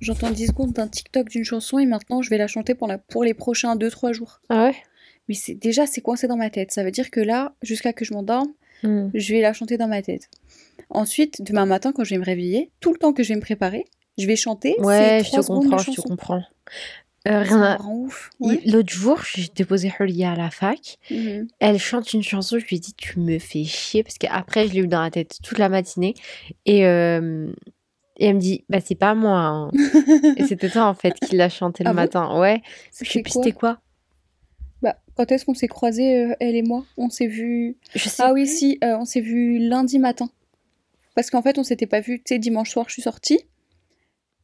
j'entends 10 secondes d'un TikTok d'une chanson et maintenant je vais la chanter pour, la, pour les prochains 2-3 jours. Ah ouais? Mais c'est déjà, c'est coincé dans ma tête. Ça veut dire que là, jusqu'à que je m'endorme, Hmm. je vais la chanter dans ma tête. Ensuite, demain matin, quand je vais me réveiller, tout le temps que je vais me préparer, je vais chanter. Ouais, je te comprends, je te comprends. Euh, rien à- ouf. Ouais. L'autre jour, j'ai déposé Hulia à la fac. Mhm. Elle chante une chanson, je lui ai dit tu me fais chier parce qu'après je l'ai eu dans la tête toute la matinée et, euh, et elle me dit bah c'est pas moi hein. et c'était toi en fait qui l'a chanté le Ah matin ouais je sais C'était plus quoi c'était quoi? Bah, quand est-ce qu'on s'est croisés, euh, elle et moi? On s'est vu. je sais Ah oui, plus. si, euh, on s'est vu lundi matin. Parce qu'en fait, on s'était pas vu, tu sais, dimanche soir, je suis sortie.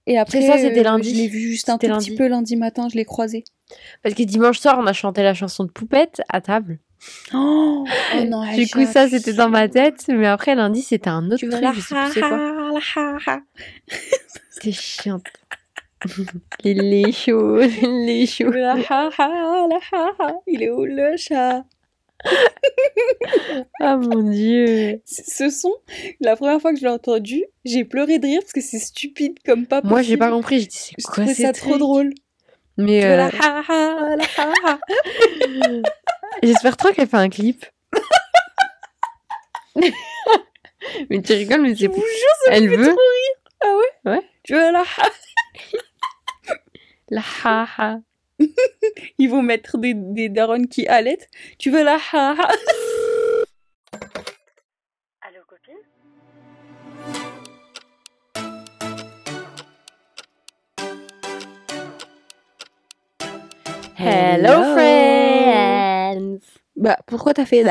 Et après, ça, c'était euh, lundi. je l'ai vu juste un C'était tout lundi. petit peu lundi matin, je l'ai croisé. parce que dimanche soir on a chanté la chanson de Poupette à table Oh, non, du coup ça c'était dans ma tête mais après lundi c'était un autre Tu truc la je sais plus c'est quoi. c'était chiant les chauds les ha. Il est où le chat? Ah mon dieu. Ce son, la première fois que je l'ai entendu, j'ai pleuré de rire parce que c'est stupide comme pas moi j'ai possible. pas compris je dis c'est quoi ça trop drôle. mais euh, J'espère trop qu'elle fait un clip. mais tu rigoles, mais Je c'est vous jure, ça me Elle fait veut trop rire. Ah ouais? Ouais. Tu veux la ha la ha ha. Ils vont mettre des, des darons qui allaitent. Tu veux la ha ha? Allô, copine? Hello friends. Bah, pourquoi t'as fait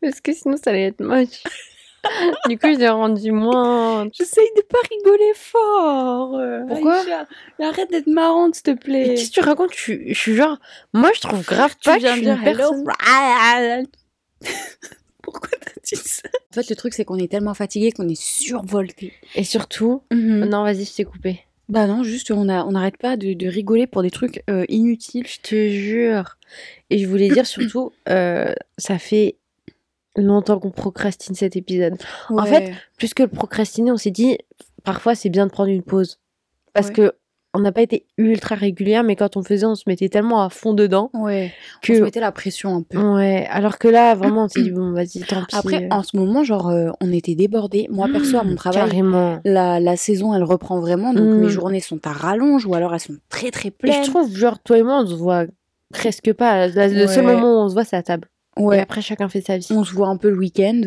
Parce que sinon ça allait être moche. du coup, j'ai rendu moins. J'essaye de pas rigoler fort. Pourquoi? Aïcha, Arrête d'être marrante, s'il te plaît. qu'est-ce que tu racontes? Je, suis- je suis genre. Moi, je trouve grave Tu pas que viens je suis une personne. Pourquoi t'as dit ça? En fait, le truc, c'est qu'on est tellement fatigué qu'on est survolté. Et surtout. Non, vas-y, je t'ai coupé. Bah non, juste, on a- on n'arrête pas de, de rigoler pour des trucs euh, inutiles. Je te jure. Et je voulais dire surtout, euh, ça fait longtemps qu'on procrastine cet épisode. En fait, plus que le procrastiner, on s'est dit, parfois c'est bien de prendre une pause. Parce Ouais. que on n'a pas été ultra régulière, mais quand on faisait, on se mettait tellement à fond dedans ouais, que. on se mettait la pression un peu. Ouais, alors que là, vraiment, on s'est dit, bon, vas-y, tant pis. Après, euh, en ce moment, genre, euh, on était débordés. Moi, perso, à mon travail, Carrément. la, la saison, elle reprend vraiment. Donc, Mm. mes journées sont à rallonge ou alors elles sont très, très Et pleines. je trouve, genre, toi et moi, on se voit presque pas. Le seul Ouais. moment où on se voit, c'est à table. Et Ouais, après, chacun fait sa vie. on se voit un peu le week-end.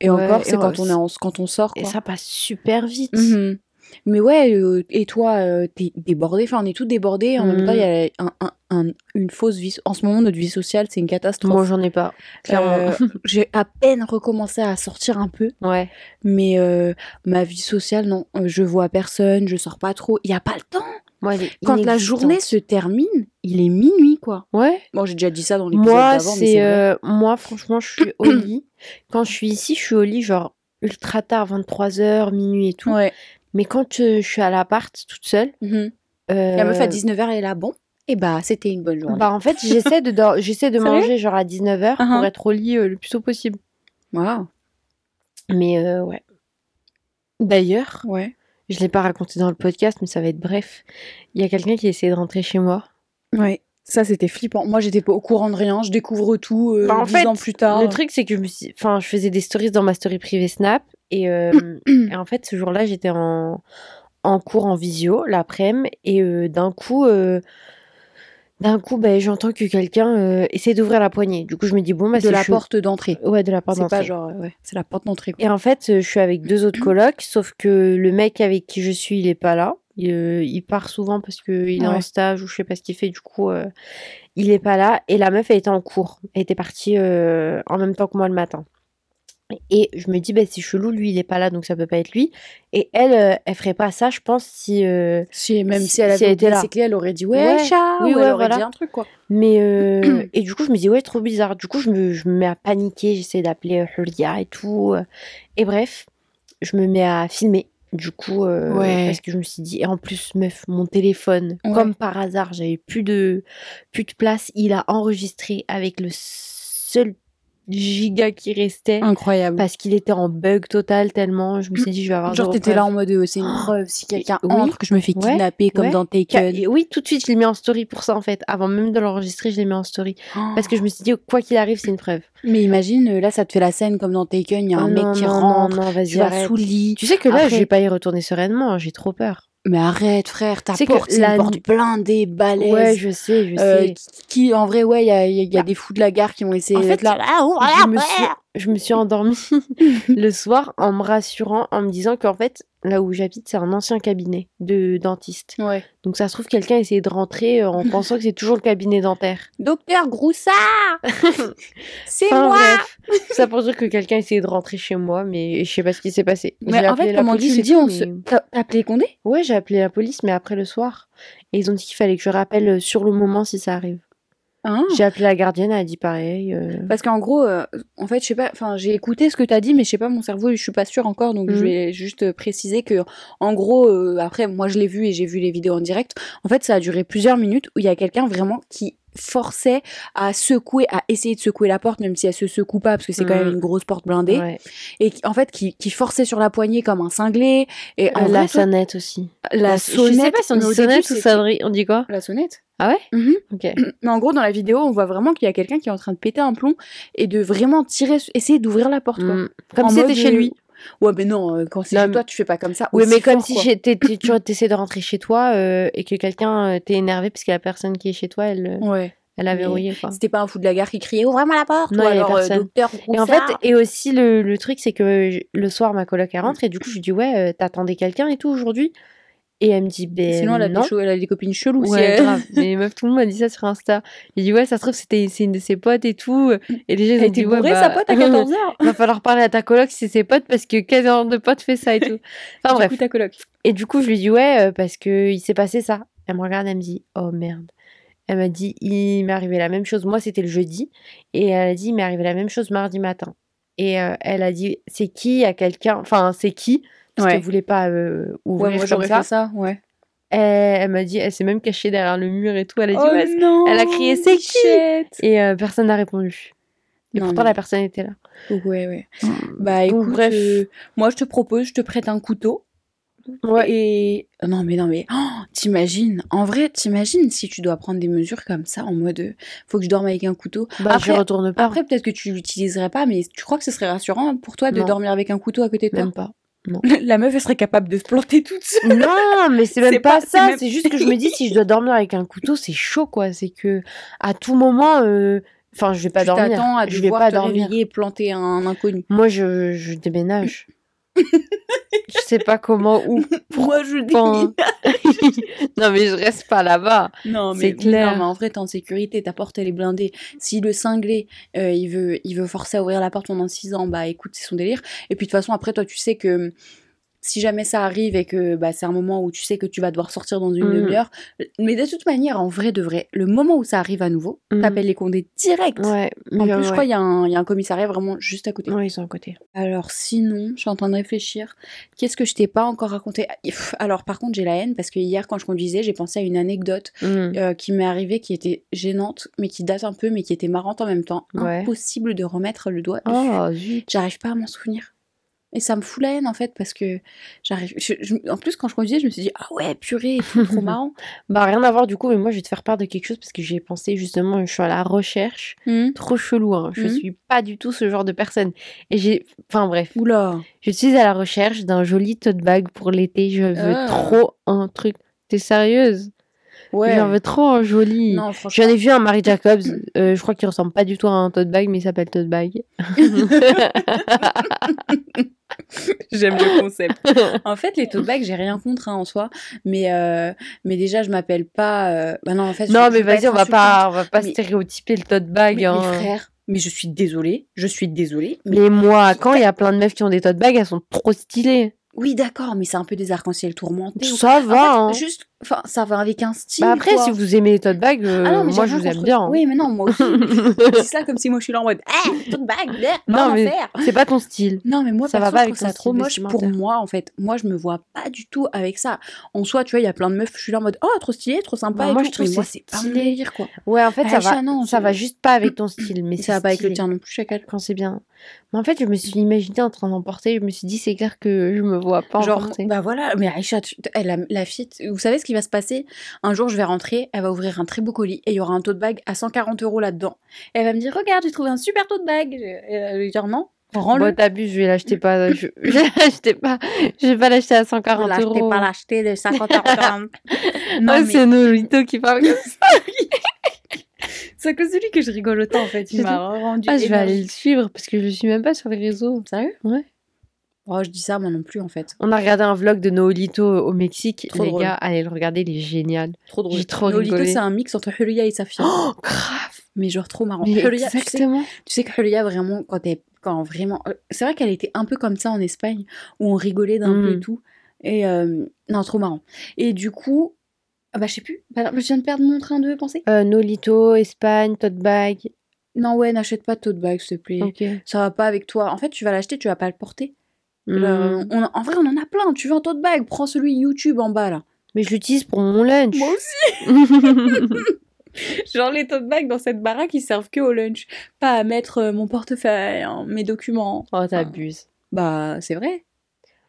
Et Ouais, encore, et c'est quand on, est en- quand on sort. Et ça passe super vite. Mhm. Mais ouais, euh, et toi, euh, t'es débordé. Enfin, on est tous débordés. En même temps, il y a un, un- un- une fausse vie. En ce moment, notre vie sociale, c'est une catastrophe. Moi, j'en ai pas. Clairement. Euh, J'ai à peine recommencé à sortir un peu. ouais. Mais euh, ma vie sociale, non. Je vois personne, je sors pas trop. Il y a pas le temps. Moi, Quand la journée se termine, il est minuit, quoi. Ouais. Bon, j'ai déjà dit ça dans l'épisode d'avant, mais c'est. moi, franchement, je suis au lit. Quand je suis ici, je suis au lit, genre, ultra tard, 23h, minuit et tout. Ouais. Mais quand euh, je suis à l'appart, toute seule. Mhm. euh, La meuf à 19h, elle est là, bon. Et bah, c'était une bonne journée. Bah, en fait, j'essaie de, j'essaie de manger, genre, à 19h pour Uh-huh. être au lit euh, le plus tôt possible. Waouh. Mais, ouais. D'ailleurs, Ouais. je l'ai pas raconté dans le podcast, mais ça va être bref. Il y a quelqu'un qui a essayé de rentrer chez moi. Ouais. Ça, c'était flippant. Moi, j'étais pas au courant de rien. Je découvre tout euh, Bah, en dix fait, ans plus tard. Le truc, c'est que je me suis... enfin, je faisais des stories dans ma story privée Snap. Et, et en fait, ce jour-là, j'étais en... en cours en visio, l'après-midi. Et d'un coup, d'un coup ben, j'entends que quelqu'un euh, essaie d'ouvrir la poignée. Du coup, je me dis, bon, bah, de c'est la chaud. porte d'entrée. Ouais, de la porte C'est pas d'entrée. genre, ouais, c'est la porte d'entrée. Et en fait, je suis avec deux autres colocs, sauf que le mec avec qui je suis, il est pas là. Il, euh, il part souvent parce qu'il est en Ouais. stage ou je sais pas ce qu'il fait. Du coup, euh, il est pas là. Et la meuf, elle était en cours. Elle était partie en même temps que moi le matin. Et je me dis, bah, c'est chelou, lui, il est pas là, donc ça peut pas être lui. Et elle, euh, elle ferait pas ça, je pense, si. euh, Si, même si, Si- elle si avait elle était oublié là. clés, elle aurait dit ouais, Ouais. chat, Oui, ou ouais, elle aurait voilà. dit un truc quoi. Mais euh, et du coup, je me dis ouais, trop bizarre. Du coup, je me, je me mets à paniquer, j'essaie d'appeler euh, Hulia et tout. Et bref, je me mets à filmer. Du coup, Ouais. parce que je me suis dit, et en plus, meuf, mon téléphone, comme par hasard, j'avais plus de, plus de place. Il a enregistré avec le seul gigas qui restaient. Incroyable. Parce qu'il était en bug total tellement. Je me suis dit, je vais avoir Genre, t'étais là en mode, euh, c'est une preuve. Si quelqu'un Oui. entre, que je me fais Ouais, kidnapper comme ouais. dans Ca- Taken. Oui, tout de suite, je l'ai mis en story pour ça, en fait. Avant même de l'enregistrer, je l'ai mis en story. Parce que je me suis dit, quoi qu'il arrive, c'est une preuve. Mais imagine, euh, là, ça te fait la scène comme dans Taken. Il y a un Oh mec non, qui non, rentre. Non, non, tu vas-y, vas arrête. sous lit. Tu sais que là, Après- je vais pas y retourner sereinement, hein, j'ai trop peur. Mais arrête, frère, ta porte, c'est la une porte blindée, balèze. Ouais, je sais, je Euh, sais. qui, qui, en vrai, ouais, il y a, y a- a des fous de la gare qui ont essayé En fait, là. Ah, je me suis, porte. Je me suis endormie le soir en me rassurant, en me disant qu'en fait, là où j'habite, c'est un ancien cabinet de dentiste. Ouais. Donc ça se trouve, quelqu'un essayait de rentrer euh, en pensant que c'est toujours le cabinet dentaire. Docteur Groussard C'est Enfin, moi bref, tout ça pour dire que quelqu'un essayait de rentrer chez moi, mais je sais pas ce qui s'est passé. Mais en fait, comment tu police dis, on mais- se... T'as t'as appelé Condé? Ouais, j'ai appelé la police, mais après le soir. Et ils ont dit qu'il fallait que je rappelle euh, sur le moment si ça arrive. Hein J'ai appelé la gardienne, elle a dit pareil. euh, Parce qu'en gros, euh, en fait, je sais pas, enfin, j'ai écouté ce que t'as dit, mais je sais pas, mon cerveau, je suis pas sûre encore, donc je Mhm. vais juste préciser que, en gros, euh, après, moi, je l'ai vu et j'ai vu les vidéos en direct. En fait, ça a duré plusieurs minutes où il y a quelqu'un vraiment qui forçait à secouer, à essayer de secouer la porte, même si elle se secoue pas, parce que c'est quand Mhm. même une grosse porte blindée, ouais. et qui, en fait, qui, qui forçait sur la poignée comme un cinglé, et en Euh, vrai, la sonnette aussi. la Je sonnette, sais pas si on dit début, sonnette ou sonnerie. On dit quoi? La sonnette Ah ouais? Mhm. Ok. Mais en gros, dans la vidéo, on voit vraiment qu'il y a quelqu'un qui est en train de péter un plomb et de vraiment tirer, essayer d'ouvrir la porte. Quoi. Mm. Comme si c'était chez lui. Ouais, mais non, euh, quand c'est chez toi, tu fais pas comme ça. Oui, mais comme fort, si tu essaies de rentrer chez toi euh, et que quelqu'un euh, t'est énervé parce que la personne qui est chez toi, elle, Ouais. elle a verrouillé. C'était pas un fou de la gare qui criait Ouvre-moi la porte Non, Ou il y a alors, euh, docteur Et en fait, et aussi le, le truc, c'est que je- le soir, ma coloc elle rentre et du coup, je lui dis Ouais, euh, t'attendais quelqu'un et tout aujourd'hui? Et elle me dit Ben. Sinon, elle a, non. des elle a des copines cheloues. si Ouais, elle- grave. Mais meuf, tout le monde m'a dit ça sur Insta. J'ai dit, ouais, ça se trouve, c'était c'est une de ses potes et tout. Et les gens, ils ont dit, ouais, bah, sa pote, à 14h. va falloir parler à ta coloc si c'est ses potes parce que quel genre de pote fait ça et tout. Enfin, Du bref. coup, ta coloc. Et du coup, je lui dis, ouais, euh, parce que il s'est passé ça. Elle me regarde, elle me dit, oh merde. Elle m'a dit, il m'est arrivé la même chose. Moi, c'était le jeudi. Et elle a dit, il m'est arrivé la même chose mardi matin. Et euh, elle a dit, c'est qui? À quelqu'un Enfin, c'est qui? Parce Ouais. qu'elle voulait pas euh, ouvrir Ouais, moi, comme ça. fait ça. Ouais. Elle, elle m'a dit, elle s'est même cachée derrière le mur et tout. Elle a dit, Oh ouais, non elle a crié, c'est qui? Et euh, personne n'a répondu. Et Non, pourtant, mais- la personne était là. Ouais, ouais. Bah, Donc, écoute, bref. euh, moi, je te propose, je te prête un couteau. Ouais. Et non mais non mais oh, t'imagines en vrai t'imagines si tu dois prendre des mesures comme ça en mode euh, faut que je dorme avec un couteau Bah, après je retourne pas. après peut-être que tu l'utiliserais pas mais tu crois que ce serait rassurant pour toi de Non. dormir avec un couteau à côté de toi? Même pas. la meuf elle serait capable de se planter toute seule Non, mais c'est même pas, c'est ça. même- C'est juste que je me dis, si je dois dormir avec un couteau, c'est chaud, quoi. C'est que à tout moment, euh, enfin, je vais pas tu dormir. à je vais pas te dormir. et planter un inconnu Moi, je, je déménage. Je sais pas comment où. moi je Enfin, non, mais je reste pas là-bas. Non, C'est mais, clair. non, mais en vrai, t'es en sécurité, ta porte, elle est blindée. Si le cinglé, euh, il, veut, il veut forcer à ouvrir la porte pendant 6 ans, bah écoute, c'est son délire. Et puis de toute façon, après, toi, tu sais que si jamais ça arrive et que bah, c'est un moment où tu sais que tu vas devoir sortir dans une Mhm. demi-heure, mais de toute manière, en vrai, de vrai, le moment où ça arrive à nouveau, Mhm. t'appelles les condés direct. Ouais. En mais plus, je crois qu'il y, a un- il y a un commissariat vraiment juste à côté. Ouais, ils sont à côté. Alors sinon, je suis en train de réfléchir. Qu'est-ce que je t'ai pas encore raconté? Alors par contre, j'ai la haine parce que hier, quand je conduisais, j'ai pensé à une anecdote Mhm. euh, qui m'est arrivée qui était gênante, mais qui date un peu, mais qui était marrante en même temps. Impossible de remettre le doigt dessus. Oh. J'arrive pas à m'en souvenir. Et ça me fout la haine en fait parce que j'arrive. je- je- en plus, quand je conduisais, je me suis dit ah ouais purée, c'est trop marrant. Bah, rien à voir du coup, mais moi, je vais te faire part de quelque chose parce que j'ai pensé justement, je suis à la recherche. Hmm. Trop chelou, hein. Je Mhm. suis pas du tout ce genre de personne. Et j'ai. Enfin, bref. Oula. Je suis à la recherche d'un joli tote bag pour l'été. Je veux Ah. trop un truc. T'es sérieuse? Ouais. J'en veux trop un joli. Non franchement. J'en ai vu un Marie Jacobs. euh, je crois qu'il ressemble pas du tout à un tote bag, mais il s'appelle tote bag. J'aime le concept. En fait, les tote bags, j'ai rien contre hein, en soi, mais euh, mais déjà, je m'appelle pas. euh, Bah non, en fait. mais vas-y, on va pas, on va pas Mais- stéréotyper le tote bag. Mais, hein. mais frère, mais je suis désolée, je suis désolée. Mais Mais moi, quand il y a plein de meufs qui ont des tote bags, elles sont trop stylées. oui, d'accord, mais c'est un peu des arcs-en-ciel tourmentés. ou- Ça En va, fait, hein. Juste, Enfin, ça va avec un style. Bah après, quoi. si vous aimez les tote bags, euh, Ah non, moi je vous aime bien. hein. Oui, mais non, moi aussi. dis ça comme si moi je suis là en mode toute bague, bleh, Non, mais-. C'est pas ton style. Non, mais moi, Ça va pas avec ça trop moche pour moi, en fait. Moi, je me vois pas du tout avec ça. En soi, tu vois, il y a plein de meufs, je suis là en mode Oh, trop stylé, trop sympa. Bah, et moi, tout. je trouve Mais que moi, c'est c'est pas mon stylé. délire, quoi. Ouais, en fait, ça Aïcha, va, ça va juste pas avec ton style. Mais c'est ça va pas avec le tien non plus, chacal. quand c'est bien. Mais en fait, je me suis imaginée en train d'en porter. Je me suis dit, c'est clair que je me vois pas en Genre, bah voilà, mais Aïcha, la, fille, vous savez ce qui va se passer Un jour, je vais rentrer, elle va ouvrir un très beau colis et il y aura un tote bag à 140 euros là-dedans. Elle va me dire, regarde, j'ai trouvé un super tote bag. Et elle va lui dire, non, rends-le. Bon, t'abuses, je vais l'acheter pas. Je, je vais l'acheter pas. Je vais pas l'acheter à 140 L'achetez euros. pas l'acheter de 50 euros. non, Ah, mais c'est Nolito qui parle comme ça. c'est à cause de lui que je rigole autant en fait. Il m'a rendu. Ah, je vais aller le suivre parce que je suis même pas sur les réseaux. Sérieux? Ouais. Oh, je dis ça moi non plus en fait. On a regardé un vlog de Nolito au Mexique. Trop les drôle. gars, allez le regarder, il est génial. Trop drôle. J'ai trop rigolé. c'est un mix entre Hulia et Safia. Oh, grave. mais genre trop marrant. Mais Hulia, tu sais, exactement. tu sais que Hulia vraiment quand elle quand vraiment euh, c'est vrai qu'elle était un peu comme ça en Espagne où on rigolait d'un peu Mm. et tout et euh, non trop marrant. Et du coup ah bah je sais plus. Bah, je viens de perdre mon train de pensée. Euh, Nolito, Espagne, tote bag. Non ouais n'achète pas de tote bag s'il te plaît. Ok. Ça va pas avec toi. En fait tu vas l'acheter tu vas pas le porter. Hmm. Euh, on en vrai, on en a plein. Tu veux un tote bag Prends celui YouTube en bas là. Mais je l'utilise pour mon lunch. aussi. Genre les tote bags dans cette baraque, ils servent que au lunch, pas à mettre euh, mon portefeuille, hein, mes documents. oh, t'abuses. Bah, c'est vrai.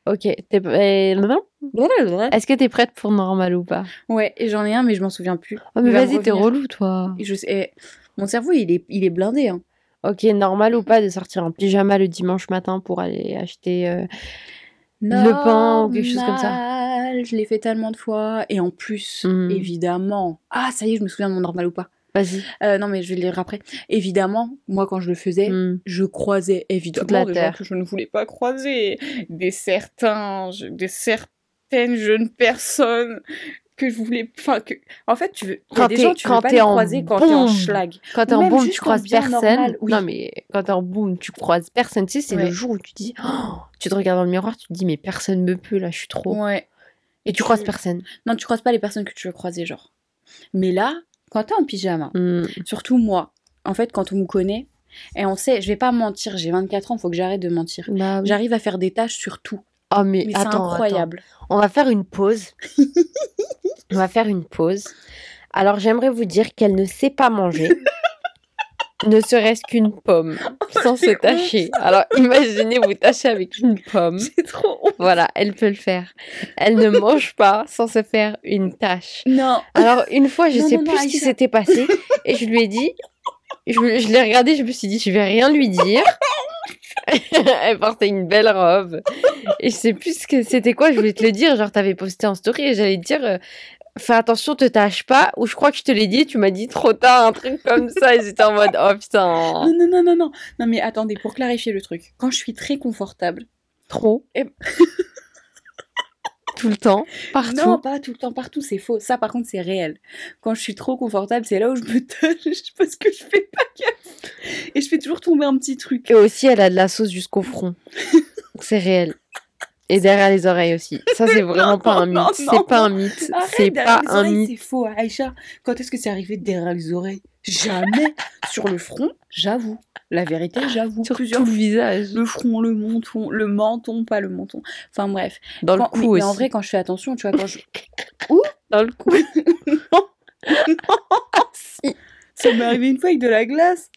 Ok. t'es- Est-ce que t'es prête pour normal ou pas? Ouais, et j'en ai un, mais je m'en souviens plus. Oh, mais vas-y, t'es relou, toi. Je sais, eh, mon cerveau, il est, il est blindé. Hein. Ok, normal ou pas de sortir en pyjama le dimanche matin pour aller acheter. euh, Le pain ou quelque chose comme ça. Normal, Je l'ai fait tellement de fois. Et en plus, Mm. évidemment. Ah, ça y est, je me souviens de mon normal ou pas. Vas-y. Euh, non, mais je vais le lire après. Évidemment, moi, quand je le faisais, Hmm. je croisais évidemment des gens que je ne voulais pas croiser, des certains, je- des certaines jeunes personnes que je voulais, enfin que, en fait, tu veux, Quand t'es- en quand t'es en schlag. Quand t'es en boom, tu croises personne. normal, oui. Non, mais quand t'es en boom, tu croises personne. Tu sais, c'est Ouais. le jour où tu dis, Oh, tu te regardes dans le miroir, tu te dis, mais personne me peut, là, je suis trop. Ouais. Et tu croises personne. Non, tu croises pas les personnes que tu veux croiser, genre. Mais là, quand t'es en pyjama, Hmm. surtout moi, en fait, quand on me connaît, et on sait, je vais pas mentir, j'ai 24 ans, faut que j'arrête de mentir. Bah oui. J'arrive à faire des tâches sur tout. Oh, mais, Mais attends, incroyable. attends. On va faire une pause. On va faire une pause. Alors, j'aimerais vous dire qu'elle ne sait pas manger. ne serait-ce qu'une pomme sans se tâcher. Alors, imaginez vous tâcher avec une pomme. C'est trop honte. Voilà, elle peut le faire. Elle ne mange pas sans se faire une tâche. Non. Alors, une fois, je Non, sais non, non, plus ce qui s'était passé et je lui ai dit, je, je l'ai regardé, je me suis dit, je vais rien lui dire. Elle portait une belle robe et je sais plus ce que c'était quoi, je voulais te le dire, genre t'avais posté en story et j'allais te dire, euh, fais attention, te tâche pas, ou je crois que je te l'ai dit, tu m'as dit trop tard, un truc comme ça et j'étais en mode, oh putain, Non, non, non, non, non. Non, mais attendez, pour clarifier le truc. Quand je suis très confortable. trop. Et- Tout le temps, partout. Non, pas tout le temps, partout, c'est faux. Ça, par contre, c'est réel. Quand je suis trop confortable, c'est là où je me tâche parce que je fais pas gaffe. Et je fais toujours tomber un petit truc. Et aussi, elle a de la sauce jusqu'au front. C'est réel. Et derrière les oreilles aussi. Ça, c'est vraiment pas un mythe. non, C'est pas un mythe. C'est pas un mythe. C'est faux, Aïcha. Quand est-ce que c'est arrivé derrière les oreilles? Jamais. Sur le front, j'avoue. La vérité, j'avoue. Sur Plusieurs tout le visage. le front, le menton, le menton, pas le menton. Enfin bref. Dans le cou mais, aussi. mais en vrai, quand je fais attention, tu vois, quand je. Dans le cou. Ça m'est arrivé une fois avec de la glace.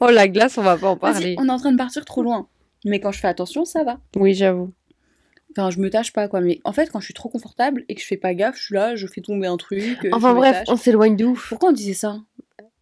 Oh, la glace, on va pas en parler. on est en train de partir trop loin. Mais quand je fais attention, ça va. Oui, j'avoue. Enfin, je me tâche pas, quoi. Mais en fait, quand je suis trop confortable et que je fais pas gaffe, je suis là, je fais tomber un truc. euh, Enfin bref, on s'éloigne de ouf. Pourquoi on disait ça?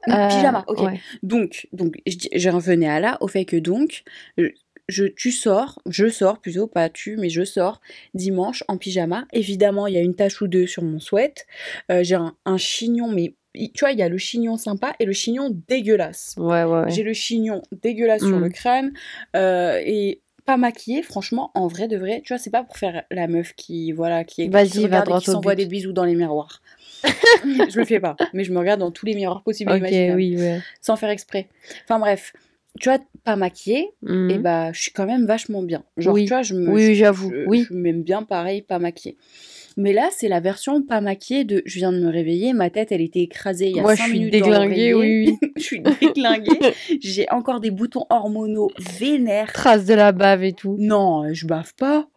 Euh, Pyjama, ok. ouais. Donc, donc je, je revenais à là, au fait que donc, je, je- tu sors, je sors plutôt, pas tu, mais je sors dimanche en pyjama. Évidemment, il y a une tache ou deux sur mon sweat. Euh, J'ai un, un chignon, mais tu vois, il y a le chignon sympa et le chignon dégueulasse. Ouais, ouais, ouais. J'ai le chignon dégueulasse sur Mm. le crâne euh, et pas maquillée. Franchement, en vrai de vrai, tu vois, c'est pas pour faire la meuf qui, voilà, qui est Vas-y, va et qui s'envoie but. des bisous dans les miroirs. je le fais pas, mais je me regarde dans tous les miroirs possibles et Ok, imaginables oui, ouais. sans faire exprès. Enfin bref, tu vois, pas maquillée, Mhm. et bah, je suis quand même vachement bien. Genre, Oui. tu vois, je me. Oui, j'avoue, oui. Je m'aime bien, pareil, pas maquillée. Mais là, c'est la version pas maquillée de je viens de me réveiller, ma tête, elle était écrasée il y a Moi, 5 je suis minutes déglinguée, oui, oui. je suis déglinguée. J'ai encore des boutons hormonaux vénères. Trace de la bave et tout. Non, je bave pas.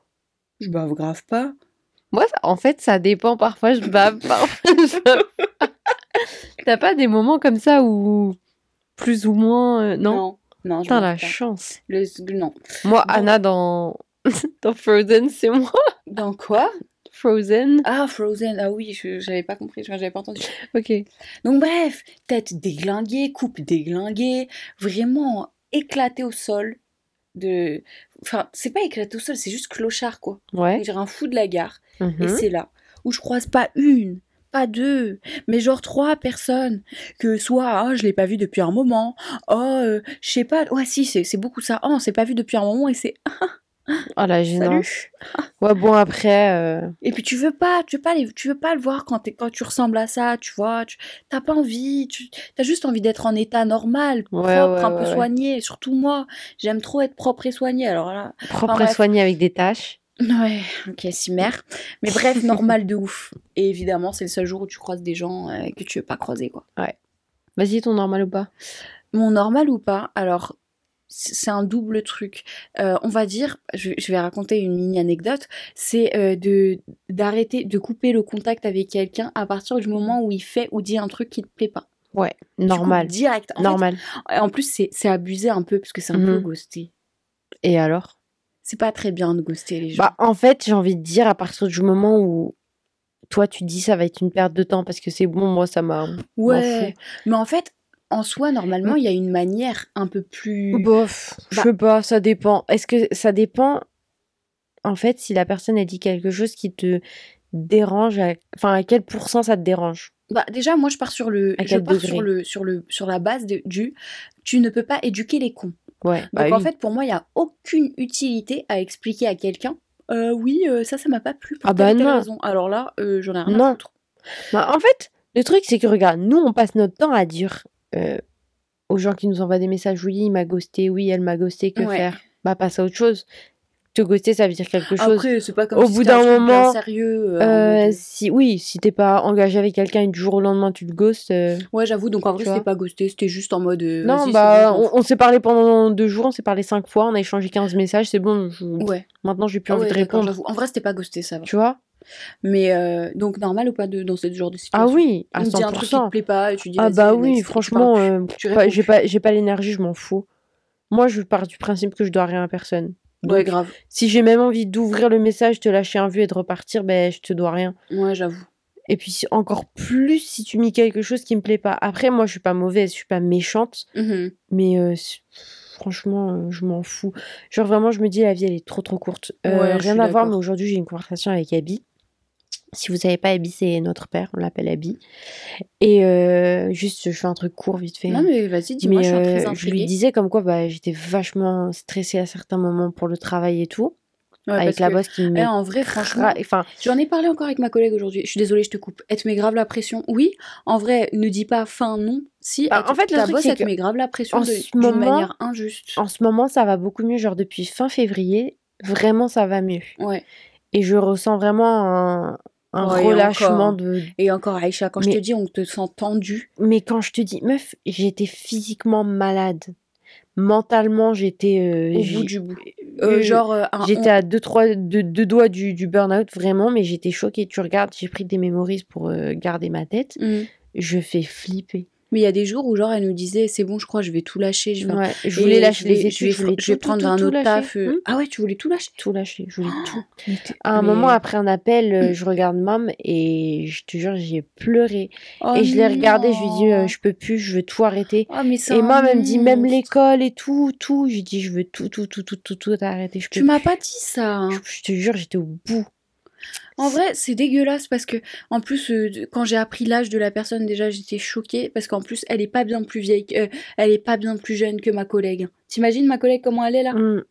Je bave grave pas. Moi, en fait, ça dépend. Parfois, je bave. Parfois, je bave pas. T'as pas des moments comme ça où plus ou moins. euh, non, Non, non, Putain, la pas. chance. Le- Non. Moi. Anna, dans... dans Frozen, c'est moi. Dans quoi? Frozen. Ah, Frozen. Ah oui, je- j'avais pas compris, enfin, j'avais pas entendu. Ok. Donc bref, tête déglinguée, coupe déglinguée, vraiment éclatée au sol. De... Enfin, c'est pas éclaté au sol, c'est juste clochard, quoi. On Ouais. dirait un fou de la gare. Et Mhm. c'est là où je croise pas une, pas deux, mais genre trois personnes. Que soit, ah, je l'ai pas vu depuis un moment. Oh, euh, je sais pas. Ouais, si, c'est c'est beaucoup ça. Oh, on s'est pas vu depuis un moment et c'est. Oh la Salut. gênance. Ouais, bon, après. euh, Et puis tu veux pas, tu veux pas, les- tu veux pas le voir quand, t'es- quand tu ressembles à ça, tu vois. Tu t'as pas envie, tu as juste envie d'être en état normal, propre, Ouais, ouais, un peu ouais, ouais. soigné. Surtout moi, j'aime trop être propre et soigné. Alors là, Propre et soigné avec des taches. ouais, ok, si mère. Mais bref, normal de ouf. Et évidemment, c'est le seul jour où tu croises des gens euh, que tu veux pas croiser, quoi. Vas-y, ton normal ou pas? Mon normal ou pas? Alors, c'est un double truc. Euh, on va dire, je, je vais raconter une mini anecdote, c'est euh, de d'arrêter, de couper le contact avec quelqu'un à partir du moment où il fait ou dit un truc qui te plaît pas. Ouais, Tu normal. direct. En, fait, Normal. en plus, c'est abusé un peu parce que c'est un peu Mhm. ghosté. Et alors? C'est pas très bien de ghoster les gens. Bah, en fait, j'ai envie de dire, à partir du moment où toi, tu dis ça va être une perte de temps parce que c'est bon, moi, ça m'a. ouais, mais en fait, en soi, normalement, il y a une manière un peu plus. Bof, je Bah- sais pas, ça dépend. Est-ce que ça dépend En fait, si la personne a dit quelque chose qui te dérange, à... enfin, à quel pourcent ça te dérange? Bah déjà moi je pars sur le À je pars sur le sur le sur la base de- du tu ne peux pas éduquer les cons. Ouais. Donc bah en oui. fait pour moi il y a aucune utilité à expliquer à quelqu'un euh, oui euh, ça ça m'a pas plu pour Ah bah non. raison. Alors là euh, j'en ai rien Non. à foutre. Bah, en fait, le truc, c'est que regarde, nous, on passe notre temps à dire euh, aux gens qui nous envoient des messages oui, il m'a ghosté, oui, elle m'a ghosté, que Ouais. faire? Bah, passe à autre chose. Te ghoster, ça veut dire quelque chose. Après c'est pas comme Au si bout d'un moment, sérieux. euh, Euh, mode, si oui, si t'es pas engagé avec quelqu'un et du jour au lendemain tu le ghostes. euh, Ouais j'avoue donc en vrai c'était pas ghosté c'était juste en mode euh, Non, bah bon, on, on s'est parlé pendant deux jours, on s'est parlé cinq fois, on a échangé 15 messages, c'est bon. je-. Ouais. Maintenant j'ai plus Ah envie ouais, de répondre. En vrai c'était pas ghosté ça va. Tu vois? Mais euh, donc normal ou pas de dans ce genre de Ah situation? oui, à On te dit un truc qui te 100%. plaît pas et tu dis Ah bah oui, franchement, euh, pas- j'ai pas, j'ai pas l'énergie, je m'en fous. Moi, je pars du principe que je dois rien à personne. Ouais grave. si j'ai même envie d'ouvrir le message, te lâcher un vu et de repartir, ben je te dois rien. Ouais j'avoue. Et puis encore plus si tu mis quelque chose qui me plaît pas. Après, moi, je suis pas mauvaise, je suis pas méchante, Mhm. mais euh, franchement, euh, je m'en fous. Genre vraiment, je me dis la vie elle est trop trop courte. Euh, Ouais, rien à voir, mais aujourd'hui j'ai une conversation avec Abby. Si vous savez pas, Abby c'est notre père, on l'appelle Abby. Et euh, juste, je fais un truc court vite fait. Non mais vas-y dis-moi Mais je suis euh, je lui disais comme quoi bah, j'étais vachement stressée à certains moments pour le travail et tout. Ouais, avec la que, boss qui me eh, en vrai, franchement, Enfin, j'en ai parlé encore avec ma collègue aujourd'hui. Je suis désolée, je te coupe. Elle te met grave la pression. Oui, en vrai, ne dis pas fin non. Si, Bah, en fait, le ta truc, boss, c'est elle te met grave la pression d'une moment- manière injuste. en ce moment, ça va beaucoup mieux. Genre depuis fin février, vraiment ça va mieux. Ouais. Et je ressens vraiment un, un Ouais, relâchement encore. de. Et encore, Aïcha, quand je te dis, on te sent tendu. Mais quand je te dis, meuf, j'étais physiquement malade. Mentalement, j'étais. euh, Au bout du bout. euh, genre, euh, J'étais à deux, trois, deux, deux doigts du, du burn-out, vraiment, mais j'étais choquée. Tu regardes, j'ai pris des mémories pour garder ma tête. Mm. Je fais flipper. Mais il y a des jours où, genre, elle nous disait, c'est bon, je crois, je vais tout lâcher. Je vais, Ouais, je et voulais lâcher les je études, vais, je voulais, je vais tout, prendre tout, un tout autre lâcher. taf. euh. Hmm Ah ouais, tu voulais tout lâcher tout lâcher, je voulais tout. Mais À un moment, après un appel, euh, je regarde Mam et je te jure, j'ai pleuré. Oh et je l'ai regardé, je lui dis, euh, je peux plus, je veux tout arrêter. Mais c'est Et Mam, elle me dit, même l'école et tout, tout. Je lui dis, je veux tout, tout, tout, tout, tout, tout arrêter. Je peux Tu m'as pas dit ça. hein. je te jure, j'étais au bout. En vrai, c'est dégueulasse parce que, en plus, euh, quand j'ai appris l'âge de la personne, déjà, j'étais choquée parce qu'en plus, elle est pas bien plus vieille, euh, elle est pas bien plus jeune que ma collègue. T'imagines ma collègue comment elle est là? Mm.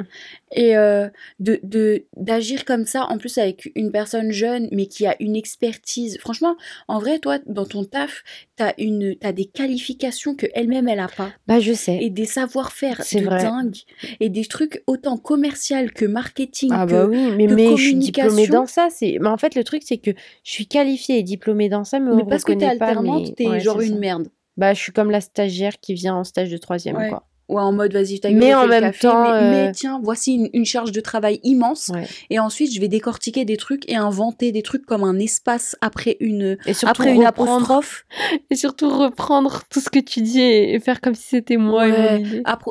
Et euh, de de- d'agir comme ça, en plus avec une personne jeune, mais qui a une expertise. Franchement, en vrai, toi, dans ton taf, t'as une, t'as des qualifications que elle-même elle a pas, Bah, je sais. et des savoir-faire C'est de vrai. dingue, et des trucs autant commercial que marketing Ah que bah oui, mais, de mais je suis diplômée dans ça. C'est... Mais en fait, le truc, c'est que je suis qualifiée et diplômée dans ça, mais on Mais me parce que t'es alternante, mais- t'es ouais, genre une ça. merde. Bah, je suis comme la stagiaire qui vient en stage de troisième, Ouais. quoi. Ouais, en mode vas-y, ta Mais en même café, temps, mais, mais tiens, voici une, une charge de travail immense. Ouais. Et ensuite, je vais décortiquer des trucs et inventer des trucs comme un espace après une, Et surtout après une apostrophe. et surtout reprendre tout ce que tu dis et, et faire comme si c'était moi Ouais.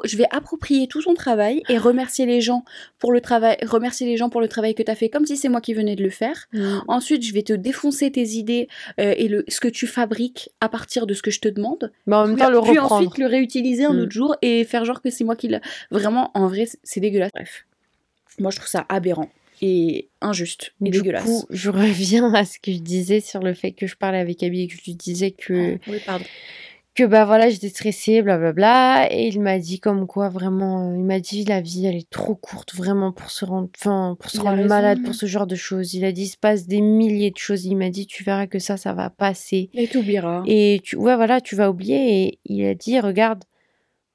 je vais approprier tout son travail et remercier les gens pour le travail, remercier les gens pour le travail que tu as fait comme si c'est moi qui venais de le faire. Mm. Ensuite, je vais te défoncer tes idées euh, et le, ce que tu fabriques à partir de ce que je te demande. Mais en même Puis, temps, le puis reprendre. ensuite le réutiliser un Mm. autre jour et faire genre que c'est moi qui l'a. Vraiment, en vrai, c'est- dégueulasse. Bref. Moi, je trouve ça aberrant et injuste et du dégueulasse. coup, je reviens à ce que je disais sur le fait que je parlais avec Abby et que je lui disais que, Oui, pardon. que bah voilà, j'étais stressée, blablabla. Et il m'a dit comme quoi, vraiment, il m'a dit la vie, elle est trop courte, vraiment, pour se rendre, enfin, pour se Il rendre malade, pour ce genre de choses. Il a dit, il se passe des milliers de choses. Il m'a dit, tu verras que ça, ça va passer. Et t'oublieras. Et tu, ouais, voilà, tu vas oublier. Et il a dit, regarde,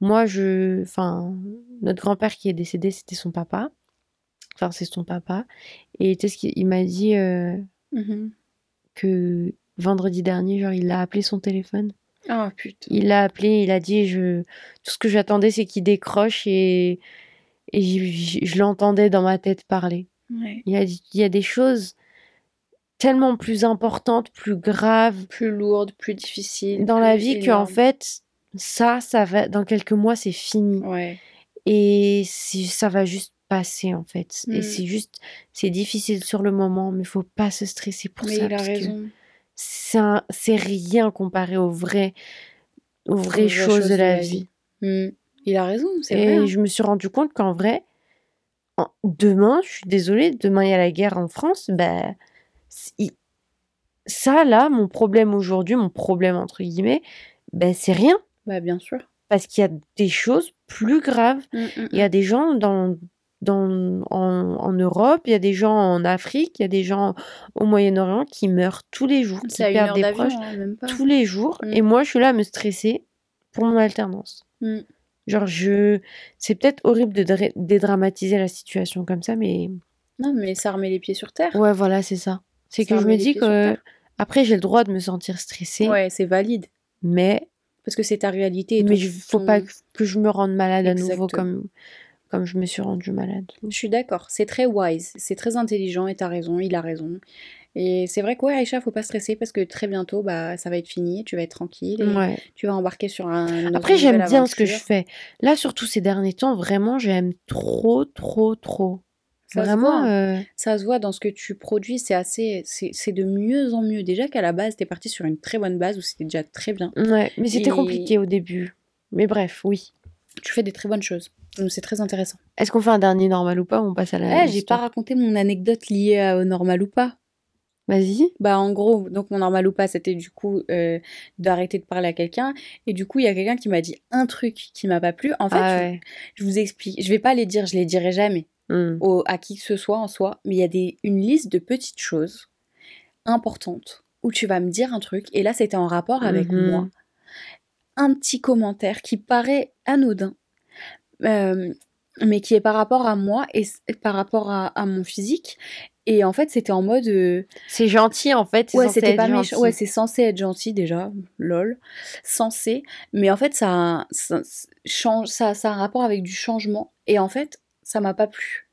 moi, je, enfin, notre grand-père qui est décédé, c'était son papa. Enfin, c'est son papa. Et tu sais ce qu'il il m'a dit euh, Mhm. que vendredi dernier, genre, il a appelé son téléphone. Ah putain. Il l'a appelé, il a dit, je, tout ce que j'attendais, c'est qu'il décroche et, et je, je- je l'entendais dans ma tête parler. Ouais. Il a dit, il y a des choses tellement plus importantes, plus graves, Plus lourde, plus difficile. dans plus la vie qu'en fait, ça, ça va, dans quelques mois, c'est fini. Ouais. Et ça va juste passer, en fait. Et Mm. c'est juste, c'est difficile sur le moment, mais faut pas se stresser pour Mais ça. il a raison. C'est rien comparé aux vraies, aux vraies choses de la vie. Hmm. Il a raison, c'est Et vrai. hein. je me suis rendu compte qu'en vrai, en- demain, je suis désolée, demain il y a la guerre en France, bah, si- ça là, mon problème aujourd'hui, mon problème entre guillemets, ben c'est rien. Bah bien sûr. Parce qu'il y a des choses plus graves. Hmm, hmm, Il y a des gens dans, dans, en, en Europe, il y a des gens en Afrique, il y a des gens au Moyen-Orient qui meurent tous les jours, qui perdent des proches hein, même pas. tous les jours. Et moi, je suis là à me stresser pour mon alternance. Genre, je... c'est peut-être horrible de dra- dédramatiser la situation comme ça, mais Non, mais ça remet les pieds sur terre. ouais, voilà, c'est ça. C'est que je me dis que après, j'ai le droit de me sentir stressée, Ouais, c'est valide. mais Parce que c'est ta réalité. et mais il faut ton- pas que, je me rende malade à nouveau comme comme je me suis rendue malade. Je suis d'accord. C'est très wise. C'est très intelligent et t'as raison. Il a raison. Et c'est vrai que ouais, Aïcha, faut pas stresser parce que très bientôt, bah, ça va être fini. Tu vas être tranquille et Ouais. tu vas embarquer sur un. Après, j'aime bien ce que je fais. Là, surtout ces derniers temps, vraiment, j'aime trop, trop, trop. Ça se Vraiment, voit. euh, Ça se voit dans ce que tu produis, c'est assez, c'est de mieux en mieux. Déjà qu'à la base, t'es parti sur une très bonne base où c'était déjà très bien. ouais. Mais c'était Et- compliqué au début. Mais bref, oui. Tu fais des très bonnes choses. Donc c'est très intéressant. Est-ce qu'on fait un dernier normal ou pas ou on passe à la Eh, j'ai pas raconté mon anecdote liée à- au normal ou pas. Vas-y. Bah en gros, donc mon normal ou pas, c'était du coup euh, d'arrêter de parler à quelqu'un. Et du coup, il y a quelqu'un qui m'a dit un truc qui m'a pas plu. En fait, ah je- je, vous explique. Je vais pas les dire, je les dirai jamais Au- à qui que ce soit en soi. Mais il y a des, une liste de petites choses importantes où tu vas me dire un truc. Et là, c'était en rapport avec Mhm. moi. Un petit commentaire qui paraît anodin. euh, mais qui est par rapport à moi et par rapport à, à mon physique. Et en fait, c'était en mode... euh, C'est gentil en fait. c'est Ouais, c'était pas méchant. Ouais, c'est censé être gentil déjà, lol. Censé. Mais en fait, ça, ça, change, ça, ça a un rapport avec du changement. Et en fait, ça m'a pas plu.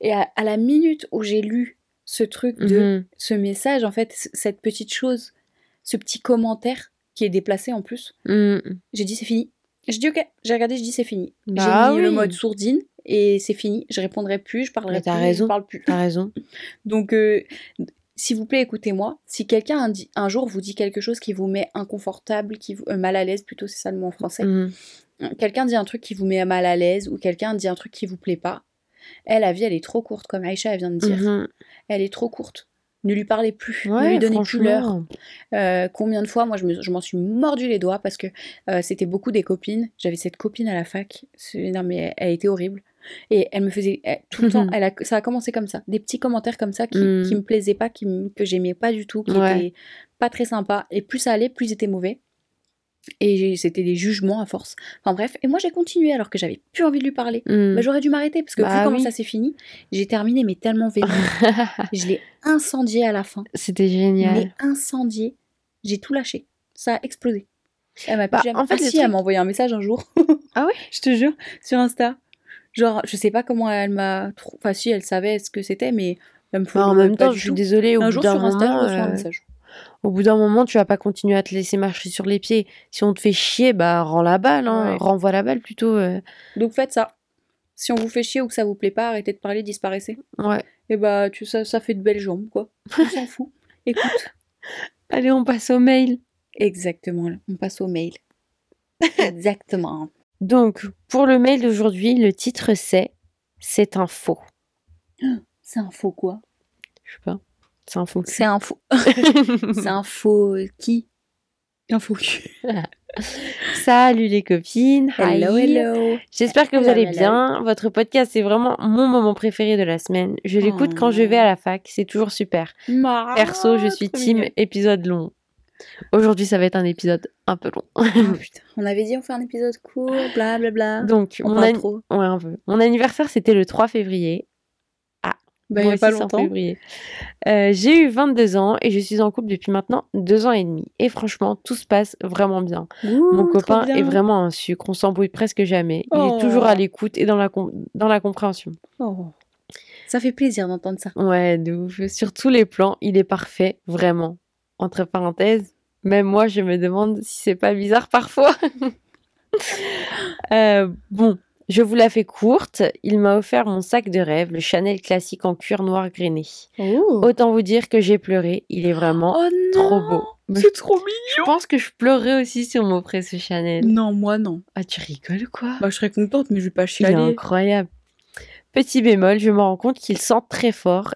Et à, à la minute où j'ai lu ce truc de Mhm. ce message, en fait, cette petite chose, ce petit commentaire qui est déplacé en plus, Hmm. j'ai dit c'est fini. Je dis ok, j'ai regardé, je dis c'est fini. Bah j'ai mis le mode sourdine et c'est fini. Je répondrai plus, je parlerai plus, raison. je parle plus. T'as raison. Donc, euh, s'il vous plaît, écoutez-moi. Si quelqu'un un jour vous dit quelque chose qui vous met inconfortable, qui vous, euh, mal à l'aise, plutôt c'est ça le mot en français. Mhm. Quelqu'un dit un truc qui vous met mal à l'aise ou quelqu'un dit un truc qui vous plaît pas. Elle, la vie, elle est trop courte, comme Aïcha elle vient de dire. Mhm. Elle est trop courte. ne lui parlez plus, ne lui donnez plus l'heure. Euh, combien de fois, moi, je me- je m'en suis mordu les doigts parce que euh, c'était beaucoup des copines. J'avais cette copine à la fac. Non, mais elle, elle était horrible. Et elle me faisait elle- tout le temps. Elle a, ça a commencé comme ça. Des petits commentaires comme ça qui, Mm. qui me plaisaient pas, qui, me- que j'aimais pas du tout, qui Ouais. étaient pas très sympas. Et plus ça allait, plus ils étaient mauvais. Et c'était des jugements à force. Enfin bref. Et moi, j'ai continué alors que j'avais plus envie de lui parler. Hmm. Bah, j'aurais dû m'arrêter parce que vu Bah comment oui. ça s'est fini, j'ai terminé mais tellement vénère. je l'ai incendié à la fin. C'était génial. Mais incendié, j'ai tout lâché. Ça a explosé. Elle m'a Bah, en fait, Ah si, elle m'a envoyé un message un jour. Ah ouais? Je te jure, sur Insta. Genre, je sais pas comment elle m'a... Enfin si, elle savait ce que c'était, mais elle me Bah, en même temps, je suis désolée, au Un bout jour sur Insta, je reçois un euh, message. Au bout d'un moment, tu vas pas continuer à te laisser marcher sur les pieds. Si on te fait chier, bah rends la balle, hein. Ouais. renvoie la balle plutôt. euh. Donc faites ça. Si on vous fait chier ou que ça vous plaît pas, arrêtez de parler, disparaissez. Ouais. Et bah, tu, ça, ça fait de belles jambes, quoi. On s'en fout. Écoute. Allez, on passe au mail. Exactement, là. on passe au mail. Exactement. Donc, pour le mail d'aujourd'hui, le titre c'est C'est un faux. C'est un faux quoi? Je sais pas. C'est un faux. cul. C'est un faux. C'est un faux qui? Un faux cul. Salut les copines. Hello, Hi. hello. J'espère que vous Hello, allez hello. bien. Votre podcast, c'est vraiment mon moment préféré de la semaine. Je l'écoute quand je vais à la fac. C'est toujours super. Perso, je suis team mignon. épisode long. Aujourd'hui, ça va être un épisode un peu long. Oh, putain. On avait dit on fait un épisode court, blablabla. Donc, on mon, an- trop. ouais, un peu. mon anniversaire, c'était le 3 février. Bah, il y Moi a pas longtemps. Euh, J'ai eu 22 ans et je suis en couple depuis maintenant deux ans et demi. Et franchement, tout se passe vraiment bien. Mon copain bien. est vraiment un sucre, on s'embrouille presque jamais. Il Oh. est toujours à l'écoute et dans la, dans la compréhension. Oh. Ça fait plaisir d'entendre ça. Ouais, de ouf. Sur tous les plans, il est parfait, vraiment. Entre parenthèses, même moi, je me demande si c'est pas bizarre parfois. Euh, bon, je vous la fais courte. Il m'a offert mon sac de rêve, le Chanel classique en cuir noir grainé. Oh, Autant vous dire que j'ai pleuré. Il est vraiment oh trop beau. C'est trop Je mignon pense que je pleurerais aussi si on m'offrait ce Chanel. Non, moi non. Ah, tu rigoles quoi? Bah, je serais contente, mais je vais pas Il est chialer. incroyable. Petit bémol, je me rends compte qu'il sent très fort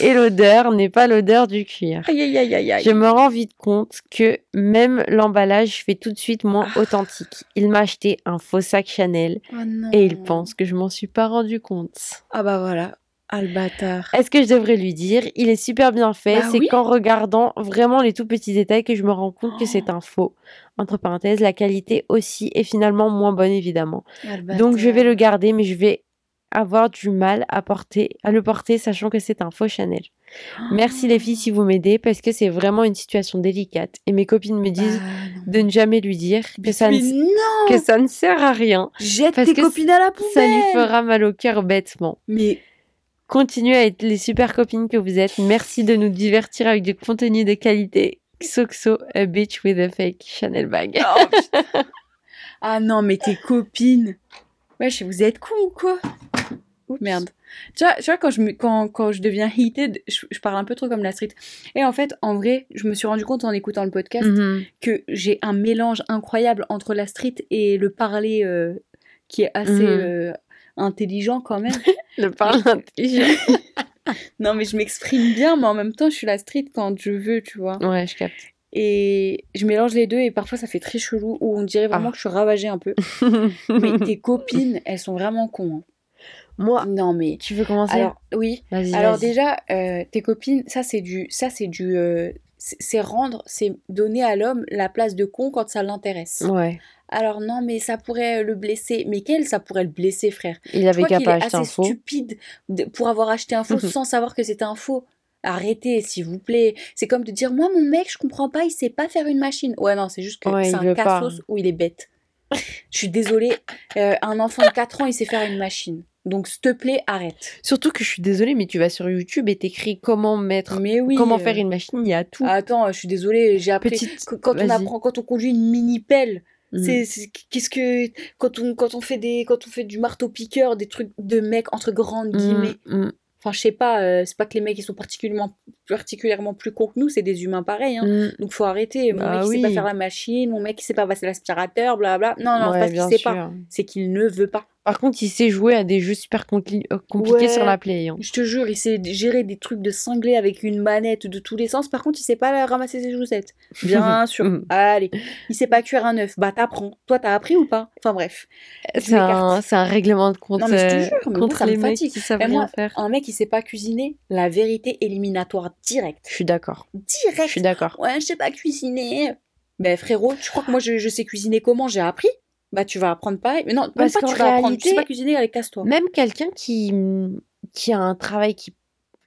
et l'odeur n'est pas l'odeur du cuir. Aïe, aïe, aïe, aïe. Je me rends vite compte que même l'emballage fait tout de suite moins Ah. authentique. Il m'a acheté un faux sac Chanel Oh et il pense que je m'en suis pas rendu compte. Ah bah voilà. Ah le bâtard. Est-ce que je devrais lui dire? Il est super bien fait. Bah c'est oui. qu'en regardant vraiment les tout petits détails que je me rends compte que Oh. c'est un faux. Entre parenthèses, la qualité aussi est finalement moins bonne évidemment. Ah, Donc je vais le garder, mais je vais avoir du mal à porter, à le porter, sachant que c'est un faux Chanel. Merci les filles si vous m'aidez, parce que c'est vraiment une situation délicate. Et mes copines me disent Bah, de ne jamais lui dire que ça, ne, non que ça ne sert à rien. Jette parce tes que copines à la poubelle Ça lui fera mal au cœur bêtement. Mais Continuez à être les super copines que vous êtes. Merci de nous divertir avec du contenu de qualité. Xoxo, a bitch with a fake Chanel bag. Oh, ah non, mais tes copines. Wesh, vous êtes cons ou quoi? Merde. Tu vois, tu vois quand, je me, quand, quand je deviens heated, je, je parle un peu trop comme la street. Et en fait, en vrai, je me suis rendu compte en écoutant le podcast Mhm. que j'ai un mélange incroyable entre la street et le parler euh, qui est assez Mhm. euh, intelligent quand même. Le parle intelligent. non, mais je m'exprime bien, mais en même temps, je suis la street quand je veux, tu vois. Ouais, je capte. Et je mélange les deux et parfois ça fait très chelou où on dirait vraiment Ah. que je suis ravagée un peu. Mais tes copines, elles sont vraiment cons. hein. Moi, Non mais tu veux commencer? alors oui. Vas-y. Alors déjà euh, tes copines, ça c'est du ça c'est du euh, c'est rendre, c'est donner à l'homme la place de con quand ça l'intéresse. Ouais. Alors non mais ça pourrait le blesser. Mais quel ça pourrait le blesser frère? Il avait qu'à pas acheter un assez faux. stupide de- pour avoir acheté un faux sans savoir que c'était un faux. Arrêtez, s'il vous plaît. C'est comme de dire, moi, mon mec, je comprends pas, il sait pas faire une machine. Ouais, non, c'est juste que Ouais, c'est un cassos ou il est bête. je suis désolée, euh, un enfant de 4 ans, il sait faire une machine. Donc, s'il te plaît, arrête. Surtout que je suis désolée, mais tu vas sur YouTube et t'écris comment mettre, Mais oui. comment euh, faire une machine, il y a tout. Attends, je suis désolée, j'ai appris. Petite. Quand on apprend, quand on conduit une mini pelle, Mhm. c'est qu'est-ce que quand on quand on fait des quand on fait du marteau piqueur, des trucs de mecs entre grandes guillemets. Mm, mm, Enfin, je sais pas, euh, c'est pas que les mecs ils sont particulièrement, particulièrement plus cons que nous, c'est des humains pareils. Hein. mm. Donc faut arrêter. Mon Bah mec il sait pas faire la machine, mon mec il sait pas passer l'aspirateur, blablabla. Non, non, Ouais, c'est pas qu'il sait pas, c'est qu'il ne veut pas. Par contre, il sait jouer à des jeux super compli- euh, compliqués Ouais. sur la Play. hein. Je te jure, il sait gérer des trucs de cinglé avec une manette de tous les sens. Par contre, il sait pas ramasser ses chaussettes. Bien sûr. Mm. Allez, il sait pas cuire un œuf. Bah t'apprends. Toi, t'as appris ou pas? Enfin bref. Je C'est un, un règlement de compte Non, mais je te euh, jure, mais contre ça me les mecs fatigue. qui savent rien faire. Un mec qui sait pas cuisiner, la vérité éliminatoire directe. Je suis d'accord. Je Direct. suis d'accord. Ouais, je sais pas cuisiner. Ben frérot, tu crois que moi je, je sais cuisiner comment? J'ai appris Bah tu vas apprendre pareil. Mais non, même Parce pas tu vas apprendre. Tu réalité- sais pas cuisiner, allez casse-toi. Même quelqu'un qui, qui a un travail qui,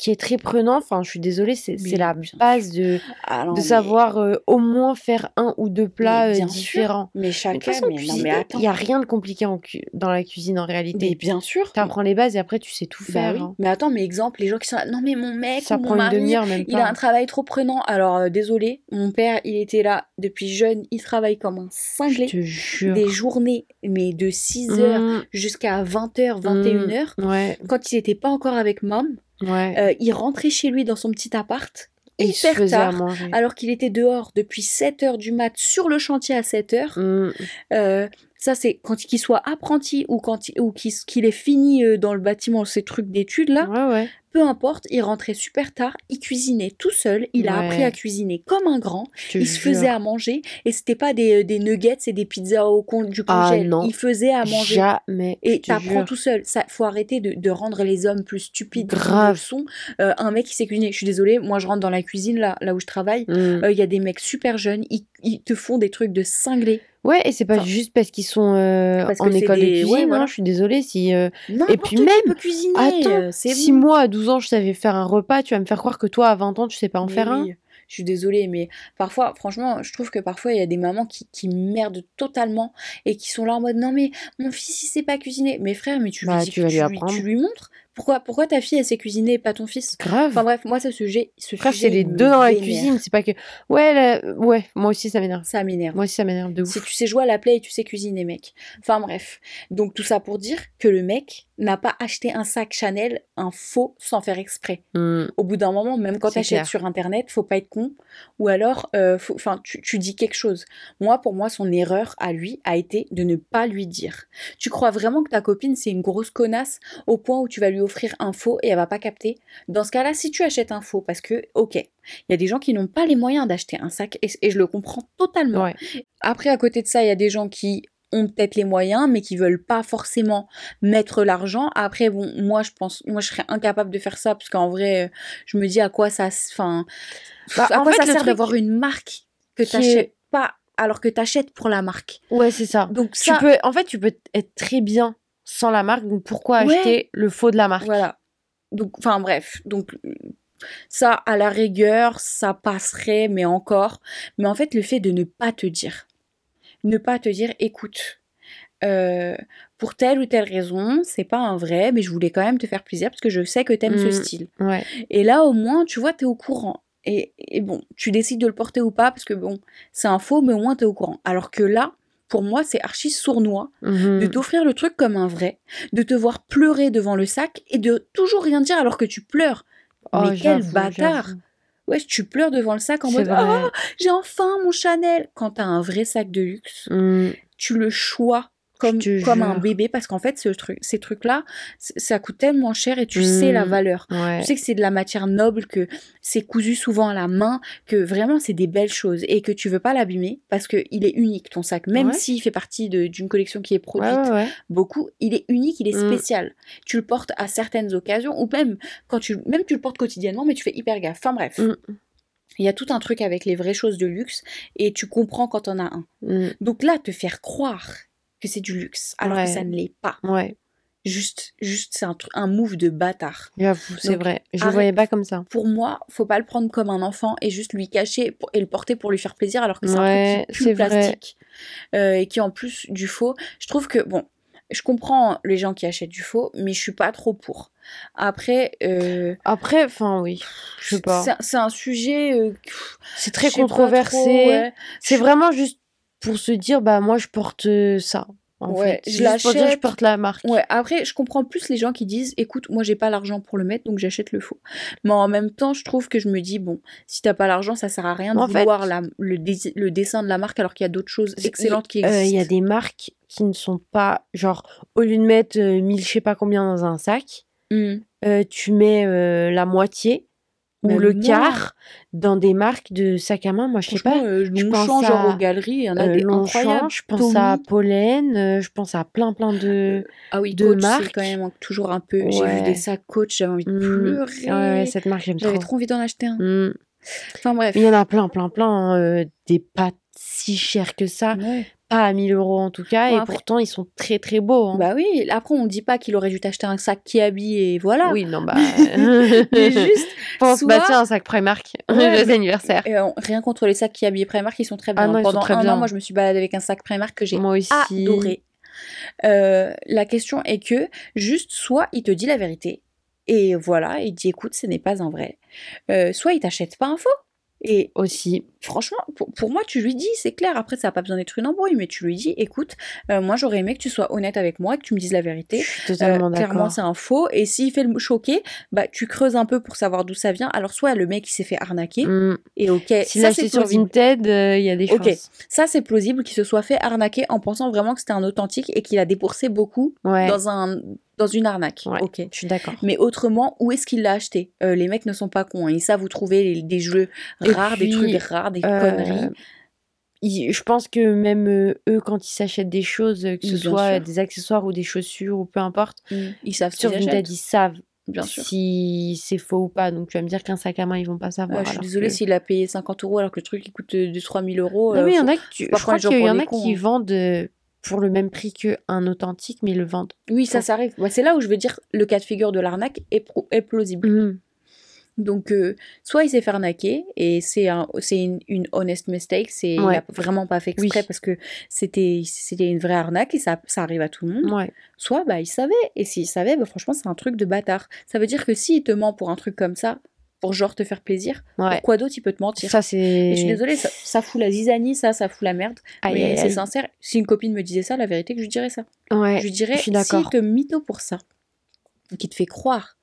qui est très prenant, enfin, je suis désolée, c'est Mais la base de, Ah, non, de mais- savoir euh, au moins faire un ou deux plats Mais euh, bien sûr. différents. Mais Mais chacun, mais, mais il n'y a rien de compliqué en cu- dans la cuisine en Mais réalité. bien sûr. Tu apprends les bases et après tu sais tout Bah faire. oui. hein. Mais attends, mais exemple, les gens qui sont là, non mais mon mec Ça ou mon mari, même il a un travail trop prenant. Alors euh, désolé, mon père, il était là depuis jeune, il travaille comme un Je cinglé. te jure. Des journées, mais de 6 heures Mmh, jusqu'à 20h, 21h. ouais, Quand il n'était pas encore avec mom, ouais. euh, il rentrait chez lui dans son petit appart, Et hyper tard, alors qu'il était dehors depuis 7h du mat sur le chantier à 7h. Mmh, Euh, ça, c'est quand qu'il soit apprenti ou quand il, ou qu'il qu'il ait fini euh, dans le bâtiment ces trucs d'études là, Ouais, ouais. Peu importe, il rentrait super tard, il cuisinait tout seul, il a Ouais. appris à cuisiner comme un grand, il se faisait à manger et c'était pas des, des nuggets et des pizzas au con du Ah, congèle, non. il faisait à manger. Jamais. Et t'apprends tout seul. Ça, faut arrêter de, de rendre les hommes plus stupides Grave. sont. Euh, un mec qui sait cuisiner. Je suis désolée, moi je rentre dans la cuisine là, là où je travaille. Mmh. Euh, Il y a des mecs super jeunes, ils, ils te font des trucs de cinglés. Ouais, et c'est pas Enfin, juste parce qu'ils sont euh, parce en école des- de ouais, cuisine. voilà. hein, je suis désolée si. euh, N'importe puis même, peut cuisiner. Attends, euh, si bon. moi à 12 ans je savais faire un repas, tu vas me faire croire que toi à 20 ans tu sais pas en Mais faire un Je suis désolée, mais parfois, franchement, je trouve que parfois il y a des mamans qui, qui merdent totalement et qui sont là en mode non, mais mon fils il sait pas cuisiner. Mais frère, mais tu, Bah, lui, tu vas lui apprendre. tu lui montres. Pourquoi, pourquoi ta fille elle sait cuisiner et pas ton fils? Grave. Enfin bref, moi ce sujet, ce Frère, c'est les deux dans la cuisine, c'est pas que. Ouais, ouais, moi aussi ça m'énerve. Ça m'énerve. Moi aussi ça m'énerve de ouf. Si tu sais jouer à la play et tu sais cuisiner, mec. Enfin bref. Donc tout ça pour dire que le mec n'a pas acheté un sac Chanel, un faux, sans faire exprès. Mmh. Au bout d'un moment, même quand tu achètes clair. sur internet, faut pas être con. Ou alors, euh, tu, tu dis quelque chose. Moi, pour moi, son erreur à lui a été de ne pas lui dire. Tu crois vraiment que ta copine c'est une grosse connasse au point où tu vas lui offrir un faux et elle va pas capter? Dans ce cas-là, si tu achètes un faux, parce que, ok, il y a des gens qui n'ont pas les moyens d'acheter un sac et, et je le comprends totalement. Ouais. Après, à côté de ça, il y a des gens qui ont peut-être les moyens, mais qui veulent pas forcément mettre l'argent. Après, bon, moi, je pense, moi, je serais incapable de faire ça, parce qu'en vrai, euh, je me dis à quoi ça, enfin, Bah, à en quoi fait, ça sert d'avoir une marque que qui est- t'achètes pas, alors que t'achètes pour la marque. Ouais, c'est ça. Donc Tu peux, en fait, tu peux être très bien sans la marque, donc pourquoi Ouais. acheter le faux de la marque? Voilà. Donc, enfin, bref, donc. Ça, à la rigueur, ça passerait, mais encore. Mais en fait, le fait de ne pas te dire, ne pas te dire, écoute, euh, pour telle ou telle raison, c'est pas un vrai, mais je voulais quand même te faire plaisir parce que je sais que t'aimes Mm. ce style. Ouais. Et là, au moins, tu vois, t'es au courant. Et, et bon, tu décides de le porter ou pas parce que bon, c'est un faux, mais au moins t'es au courant. Alors que là, pour moi, c'est archi sournois Mhm. de t'offrir le truc comme un vrai, de te voir pleurer devant le sac et de toujours rien dire alors que tu pleures. Oh, mais quel bâtard. Ouais, tu pleures devant le sac en mode vrai. Ah, j'ai enfin mon Chanel. Quand t'as un vrai sac de luxe, Mm. tu le choisis comme, un bébé parce qu'en fait, ce truc, ces trucs-là, ça coûte tellement cher et tu Mm. sais la valeur. Ouais. Tu sais que c'est de la matière noble, que c'est cousu souvent à la main, que vraiment c'est des belles choses et que tu veux pas l'abîmer parce qu'il est unique ton sac. Même Ouais. s'il fait partie d'une collection qui est produite Ouais, beaucoup, il est unique, il est Mm. spécial. Tu le portes à certaines occasions ou même quand tu même tu le portes quotidiennement mais tu fais hyper gaffe. Enfin bref. Mm. Il y a tout un truc avec les vraies choses de luxe et tu comprends quand on a un. Donc là te faire croire que c'est du luxe alors Ouais. que ça ne l'est pas. Ouais, Juste juste c'est un un move de bâtard. j'avoue, c'est vrai. Je le voyais pas comme ça. Pour moi, faut pas le prendre comme un enfant et juste lui cacher et le porter pour lui faire plaisir alors que c'est un truc qui plastique euh, et qui en plus du faux. Je trouve que bon, je comprends les gens qui achètent du faux, mais je suis pas trop pour. Après, euh, Après, enfin, oui, je sais pas. c'est- un sujet euh, C'est très controversé. ouais. C'est vraiment juste pour se dire, bah, moi, je porte euh, ça. En Ouais, fait. je que je l'achète. porte la marque. Ouais, après, je comprends plus les gens qui disent écoute, moi j'ai pas l'argent pour le mettre donc j'achète le faux. Mais en même temps, je trouve que je me dis bon, si t'as pas l'argent, ça sert à rien de En fait- vouloir la, le, dé- le dessin de la marque alors qu'il y a d'autres choses excellentes qui Euh, existent. Il y a des marques qui ne sont pas. Genre, au lieu de mettre euh, 1000 je sais pas combien dans un sac, euh, tu mets euh, la moitié ou Même le quart dans des marques de sac à main. Moi, je sais pas. euh, je pense genre à, aux galeries, il y en a euh, des incroyables. je pense à Tommy. Pollen, euh, je pense à plein plein de. Ah oui, de Coach, marques. quand même toujours un peu. J'ai vu Ouais. des sacs Coach, j'avais envie de pleurer. Ouais, ouais, cette marque, j'aime J'avais trop. trop envie d'en acheter un. Mm. Enfin bref. Il y en a plein, plein, plein. hein, euh, des pas si chers que ça. Ouais. Pas à 1000 euros en tout cas. Ouais, et après- pourtant, ils sont très, très beaux. hein. Bah oui, après on dit pas qu'il aurait dû t'acheter un sac qui habille et voilà. Oui, non, bah. Mais juste, pense, bah soit- tiens, un sac Primark. Ouais, Joyeux mais- anniversaire. Et, euh, rien contre les sacs qui habillent Primark, ils sont très bien. Ah non, ils sont Pendant très un bien. an, moi je me suis baladée avec un sac Primark que j'ai adoré. Euh, la question est que juste soit il te dit la vérité et voilà, il dit écoute, ce n'est pas un vrai. Euh, soit il t'achète pas un faux. Et Aussi. franchement, pour, pour moi, tu lui dis, c'est clair. Après, ça n'a pas besoin d'être une embrouille, mais tu lui dis écoute, euh, moi j'aurais aimé que tu sois honnête avec moi, que tu me dises la vérité. suis Euh, totalement clairement, c'est un faux. Et s'il fait le choquer, bah tu creuses un peu pour savoir d'où ça vient. Alors soit le mec il s'est fait arnaquer Mm. et ok, S'il c'est sur. Vinted, euh, il y a des Ok. chances. Ça c'est plausible qu'il se soit fait arnaquer en pensant vraiment que c'était un authentique et qu'il a dépoursé beaucoup Ouais. dans un dans une arnaque. Ouais. Ok. Je suis d'accord. Mais autrement, où est-ce qu'il l'a acheté? Euh, Les mecs ne sont pas cons. hein. Ils savent où trouver les- des jeux Et rares, des trucs rares, des Euh, conneries. je pense que même euh, eux, quand ils s'achètent des choses, que ce Bien soit sûr. des accessoires ou des chaussures ou peu importe, Ils savent sur Vinted, ils savent Bien sûr. si c'est faux ou pas. Donc tu vas me dire qu'un sac à main, ils vont pas savoir. Ouais, je suis désolée que- s'il a payé 50 euros alors que le truc il coûte euh, de 3000 euros. Non, euh, mais il y en a Je crois qu'il y pour en a qui hein. vendent pour le même prix qu'un authentique, mais le vendent. Oui, ça, ça arrive. C'est là où je veux dire le cas de figure de l'arnaque est, plausible. Mhm. Donc, euh, soit il s'est fait arnaquer et c'est un, c'est une, une honest mistake, c'est il vraiment pas fait exprès Oui. parce que c'était c'était une vraie arnaque et ça, ça arrive à tout le monde. Ouais. Soit bah il savait et s'il savait, bah, franchement c'est un truc de bâtard. Ça veut dire que s'il te ment pour un truc comme ça, pour genre te faire plaisir, ouais. pourquoi d'autre il peut te mentir Ça, Et c'est. je suis désolée, ça, ça fout la zizanie, ça, ça fout la merde. Aïe, mais c'est sincère. Si une copine me disait ça, la vérité que je lui dirais ça. Ouais. Je lui dirais, je suis d'accord. te mytho pour ça, qui te fait croire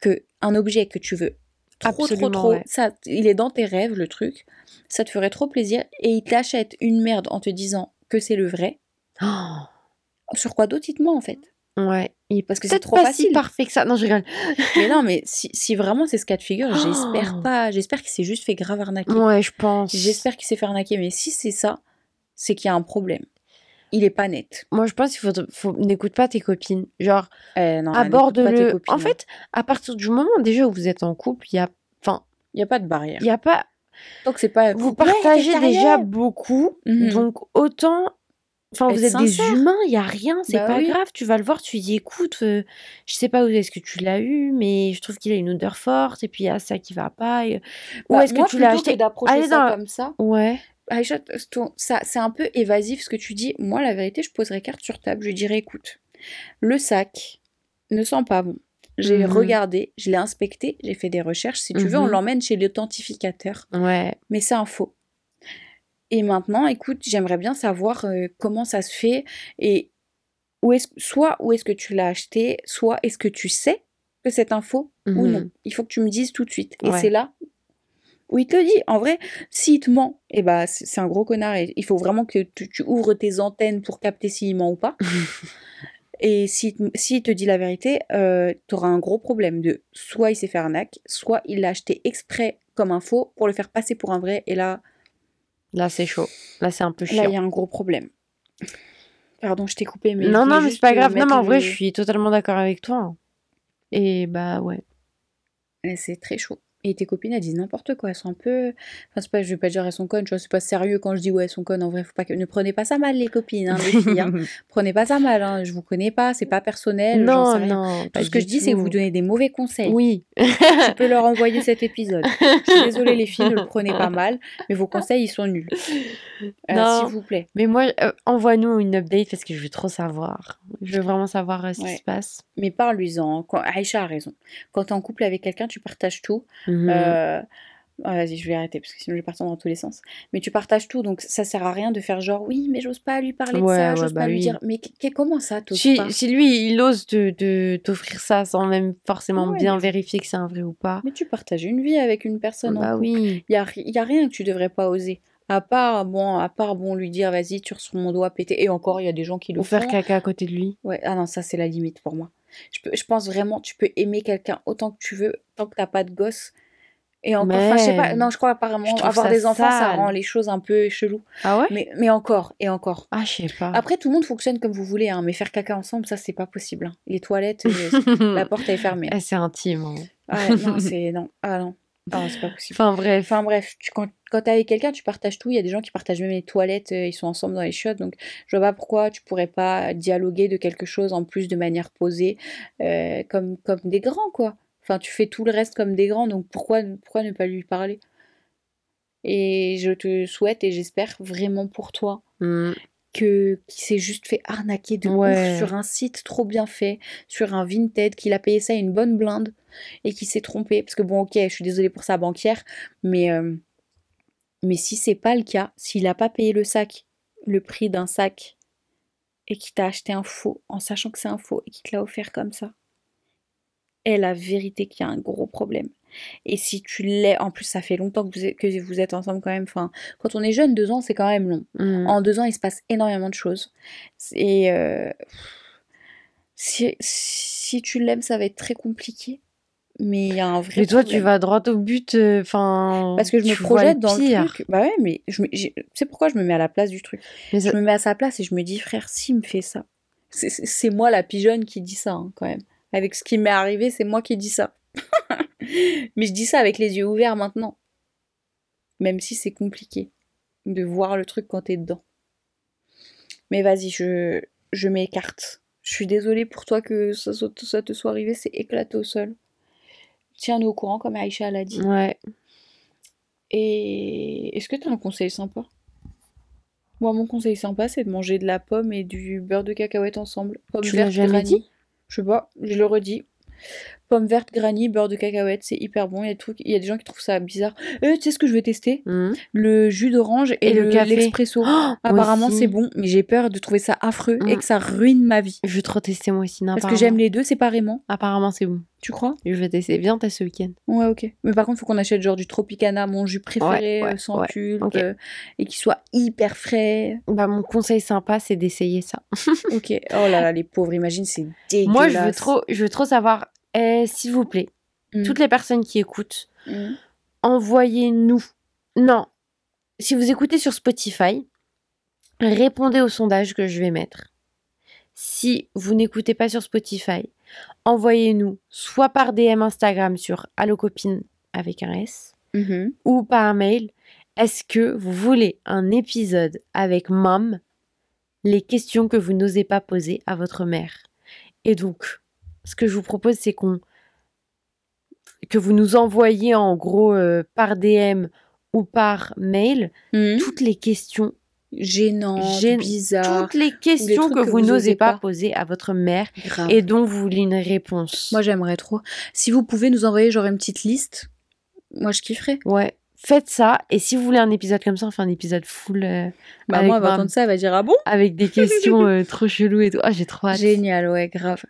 que un objet que tu veux trop, Absolument, trop, trop, ouais. ça, il est dans tes rêves, le truc, ça te ferait trop plaisir, et il t'achète une merde en te disant que c'est le vrai, Oh, sur quoi d'autre il te ment en fait? Ouais. Parce que c'est trop pas facile. si parfait que ça. Non, je rigole. Mais non, mais si, si vraiment c'est ce cas de figure, Oh. j'espère pas, j'espère qu'il s'est juste fait grave arnaquer. Ouais, je pense. J'espère qu'il s'est fait arnaquer, mais si c'est ça, c'est qu'il y a un problème. Il est pas net. Moi, je pense qu'il faut, faut... n'écoute pas tes copines. Genre, Euh, non, n'écoute pas tes copines, En fait, à partir du moment déjà où vous êtes en couple, il y a, enfin, il y a pas de barrière. il y a pas. Donc c'est pas. Vous partagez déjà beaucoup, Mhm. donc autant. Enfin, vous êtes des humains, il y a rien, c'est Bah pas oui. grave. Tu vas le voir, tu dis, écoute, euh, je sais pas où est-ce que tu l'as eu, mais je trouve qu'il a une odeur forte, et puis il y a ça qui va pas. et- Où Bah, est-ce que tu l'as acheté? d'approcher Allez ça dans- comme ça. Ouais. Aïcha, ça, c'est un peu évasif ce que tu dis. Moi, la vérité, je poserais carte sur table. Je lui dirais, écoute, le sac ne sent pas bon. J'ai Mhm. regardé, je l'ai inspecté, j'ai fait des recherches. Si tu veux, on Mhm. l'emmène chez l'authentificateur. Ouais. Mais c'est un faux. Et maintenant, écoute, j'aimerais bien savoir euh, comment ça se fait et où est soit où est-ce que tu l'as acheté, soit est-ce que tu sais que c'est un faux ou non? Il faut que tu me dises tout de suite. Et Ouais. c'est là où il te le dit. En vrai, s'il te ment, eh ben, c'est un gros connard et il faut vraiment que tu, tu ouvres tes antennes pour capter s'il ment ou pas. et s'il te, te dit la vérité, euh, tu auras un gros problème de soit il s'est fait arnaque, soit il l'a acheté exprès comme un faux pour le faire passer pour un vrai. Et là, Là, c'est chaud. Là, c'est un peu là, chiant. il y a un gros problème. Pardon, je t'ai coupé, mais. non, non, mais c'est pas grave. Non, mais en vrai, je suis totalement d'accord avec toi. hein. Et bah ouais. C'est très chaud. Et tes copines, elles disent n'importe quoi. Elles sont un peu. Enfin, c'est pas, je vais pas dire elles sont connes, tu vois, c'est pas sérieux quand je dis ouais, elles sont connes. En vrai, faut pas que... ne prenez pas ça mal, les copines, hein, les filles. hein. Prenez pas ça mal, hein. je vous connais pas, c'est pas personnel. sais non, non. Tout pas ce que je dis, c'est que vous donnez des mauvais conseils. Oui. Tu peux leur envoyer cet épisode. Je suis désolée, les filles, ne le prenez pas mal, mais vos conseils, ils sont nuls. Euh, Non. S'il vous plaît. Mais moi, euh, envoie-nous une update parce que je veux trop savoir. Je veux vraiment savoir euh, ce qui se passe. Mais parle-lui-en. Aïcha a raison. Quand t'es en couple avec quelqu'un, tu partages tout. Mhm. Euh, Ah, vas-y, je vais arrêter parce que sinon je vais partir dans tous les sens. Mais tu partages tout, donc ça sert à rien de faire genre oui, mais j'ose pas lui parler de Ouais, ça, ouais, j'ose bah pas lui oui. dire. Mais comment ça, t'oses Si, pas si lui, il ose te- t'offrir ça sans même forcément Ouais, bien mais- vérifier que c'est un vrai ou pas. Mais tu partages une vie avec une personne Bah oui. Il y a, ri- y a rien que tu devrais pas oser. À part, bon, à part, bon, lui dire, vas-y, tu sur mon doigt pété. Et encore, il y a des gens qui le Ou font. faire caca à côté de lui. Ouais, ah non, ça, c'est la limite pour moi. Je, peux, je pense vraiment, tu peux aimer quelqu'un autant que tu veux, tant que t'as pas de gosse. Et encore, enfin, je sais pas, non, je crois apparemment, je avoir des enfants, ça rend les choses un peu chelou. Ah ouais? Mais, mais encore, et encore. Ah, je sais pas. Après, tout le monde fonctionne comme vous voulez, hein, mais faire caca ensemble, ça, c'est pas possible. hein. Les toilettes, euh, la porte est fermée. Eh, c'est intime. hein. Ah, non, c'est. Non, ah non. Ah, c'est pas possible. Enfin bref. Enfin bref, tu, quand, quand t'es avec quelqu'un, tu partages tout. Il y a des gens qui partagent même les toilettes, euh, ils sont ensemble dans les chiottes. Donc je vois pas pourquoi tu pourrais pas dialoguer de quelque chose en plus de manière posée, euh, comme, comme des grands, quoi. Enfin, tu fais tout le reste comme des grands, donc pourquoi, pourquoi ne pas lui parler? Et je te souhaite et j'espère vraiment pour toi Hmm. que qu'il s'est juste fait arnaquer de Ouais. ouf sur un site trop bien fait, sur un Vinted, qu'il a payé ça une bonne blinde et qu'il s'est trompé. Parce que bon, ok, je suis désolée pour sa banquière, mais, euh, mais si c'est pas le cas, s'il a pas payé le sac, le prix d'un sac, et qu'il t'a acheté un faux en sachant que c'est un faux et qu'il te l'a offert comme ça, est la vérité qu'il y a un gros problème. Et si tu l'es, en plus ça fait longtemps que vous êtes, que vous êtes ensemble quand même, enfin, quand on est jeune, deux ans c'est quand même long. Hmm. En deux ans, il se passe énormément de choses. Et euh, si, si tu l'aimes, ça va être très compliqué. Mais il y a un vrai Mais toi, tu vas droit au but. euh, Enfin. Parce que je me projette dans le truc. Bah ouais, mais je sais pourquoi je me mets à la place du truc Mais Je me mets à sa place et je me dis, frère, s'il me fait ça, c'est- c'est c'est moi la pigeonne qui dit ça, hein, quand même. Avec ce qui m'est arrivé, c'est moi qui dis ça. mais je dis ça avec les yeux ouverts maintenant. Même si c'est compliqué de voir le truc quand t'es dedans. Mais vas-y, je, je m'écarte. Je suis désolée pour toi que ça, te soit arrivé, c'est éclaté au sol. Tiens-nous au courant, comme Aïcha l'a dit. Ouais. Et est-ce que tu as un conseil sympa? Moi, mon conseil sympa, c'est de manger de la pomme et du beurre de cacahuète ensemble. Pomme Tu l'as jamais dit? Je sais pas, je le redis. Pomme verte granny, beurre de cacahuète, c'est hyper bon. Il y, a des trucs- il y a des gens qui trouvent ça bizarre. Euh, tu sais ce que je vais tester? Hmm. Le jus d'orange et, Et le l'expresso. Oh, Apparemment, c'est bon, mais j'ai peur de trouver ça affreux et Mm. que ça ruine ma vie. Je veux trop tester moi aussi. non, Parce que j'aime les deux séparément. Apparemment, c'est bon. Tu crois? Je vais tester. Viens, t'as ce week-end. Ouais, ok. Mais par contre, faut qu'on achète genre du Tropicana, mon jus préféré, Ouais, ouais, euh, sans ouais. pulpe, euh, et qui soit hyper frais. Bah, mon conseil sympa, c'est d'essayer ça. Ok. Oh là là, les pauvres, imagine, c'est dégueulasse. Moi, je veux trop, je veux trop savoir. Eh, S'il vous plaît, Mm. toutes les personnes qui écoutent, Mm. envoyez-nous. Non. Si vous écoutez sur Spotify, répondez au sondage que je vais mettre. Si vous n'écoutez pas sur Spotify, envoyez-nous soit par DM Instagram sur allocopine avec un S Mhm. ou par mail. Est-ce que vous voulez un épisode avec Mom les questions que vous n'osez pas poser à votre mère Et donc, ce que je vous propose, c'est qu'on que vous nous envoyiez en gros euh, par DM ou par mail Mhm. toutes les questions, Gênant, Gêne- bizarre. toutes les questions que, que vous vous n'osez osez pas pas. poser à votre mère Grave. et dont vous voulez une réponse. Moi, j'aimerais trop. Si vous pouvez nous envoyer genre une petite liste, moi, je kifferais. ouais, faites ça. Et si vous voulez un épisode comme ça, enfin un épisode full euh, Bah, moi, elle va ma- entendre ça, elle va dire Ah bon? avec des questions euh, trop cheloues et tout. Ah, j'ai trop hâte. Génial, ouais, grave.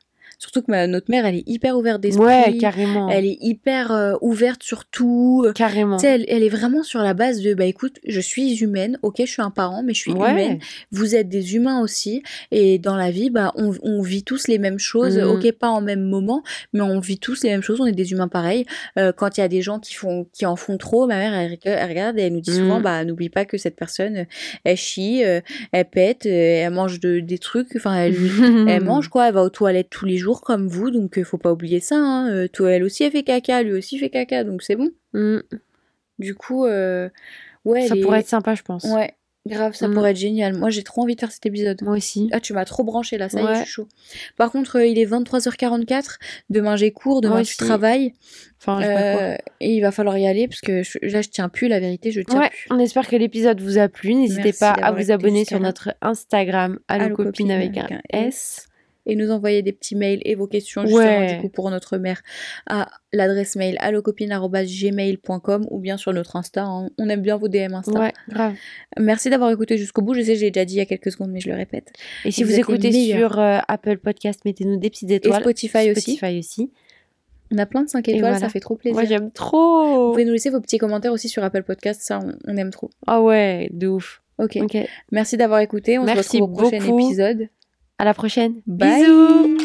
Surtout que ma- notre mère, elle est hyper ouverte d'esprit. Ouais, carrément. Elle est hyper euh, ouverte sur tout. Carrément. Tu sais, elle, elle est vraiment sur la base de bah écoute, je suis humaine, ok, je suis un parent, mais je suis Ouais. humaine. Vous êtes des humains aussi, et dans la vie, bah on, on vit tous les mêmes choses, Mhm. ok, pas en même moment, mais on vit tous les mêmes choses. On est des humains pareils. Euh, quand il y a des gens qui font, qui en font trop, ma mère, elle, elle regarde et elle nous dit souvent, Mhm. bah n'oublie pas que cette personne, elle chie, euh, elle pète, elle mange de, des trucs, enfin elle, elle mange quoi, elle va aux toilettes tous les jours comme vous, donc euh, faut pas oublier ça. Hein. Euh, toi, elle aussi elle fait caca, lui aussi fait caca, donc c'est bon. Mm. Du coup, euh, ouais, Ça les- pourrait être sympa, je pense. ouais, grave, ça Mm. pourrait être génial. Moi, j'ai trop envie de faire cet épisode. Moi aussi. Ah, tu m'as trop branché là, ça y est, Ouais. je suis chaud. Par contre, euh, il est 23h44. Demain, j'ai cours, demain, Moi tu aussi. travailles. Enfin, je sais pas quoi. et il va falloir y aller parce que je- là, je tiens plus, la vérité, je tiens Ouais, plus. on espère que l'épisode vous a plu. N'hésitez pas à vous abonner sur notre Instagram, Allo allocopine copine avec avec un un S. et nous envoyer des petits mails et vos questions justement Ouais. du coup pour notre mère à l'adresse mail allocopine@gmail.com ou bien sur notre Insta. hein. On aime bien vos DM Insta. Ouais, grave. Merci d'avoir écouté jusqu'au bout. Je sais, j'ai déjà dit il y a quelques secondes, mais je le répète. Et si Et vous, vous écoutez sur euh, Apple Podcast, mettez-nous des petites Et étoiles. Spotify aussi. Spotify aussi. On a plein de 5 Et étoiles, voilà. ça fait trop plaisir. Moi, j'aime Vous trop. pouvez nous laisser vos petits commentaires aussi sur Apple Podcast, ça on, on aime trop. Ah ouais, de ouf. Ok. Merci d'avoir écouté. On Merci se retrouve au prochain beaucoup. épisode. À la prochaine. Bye. Bisous.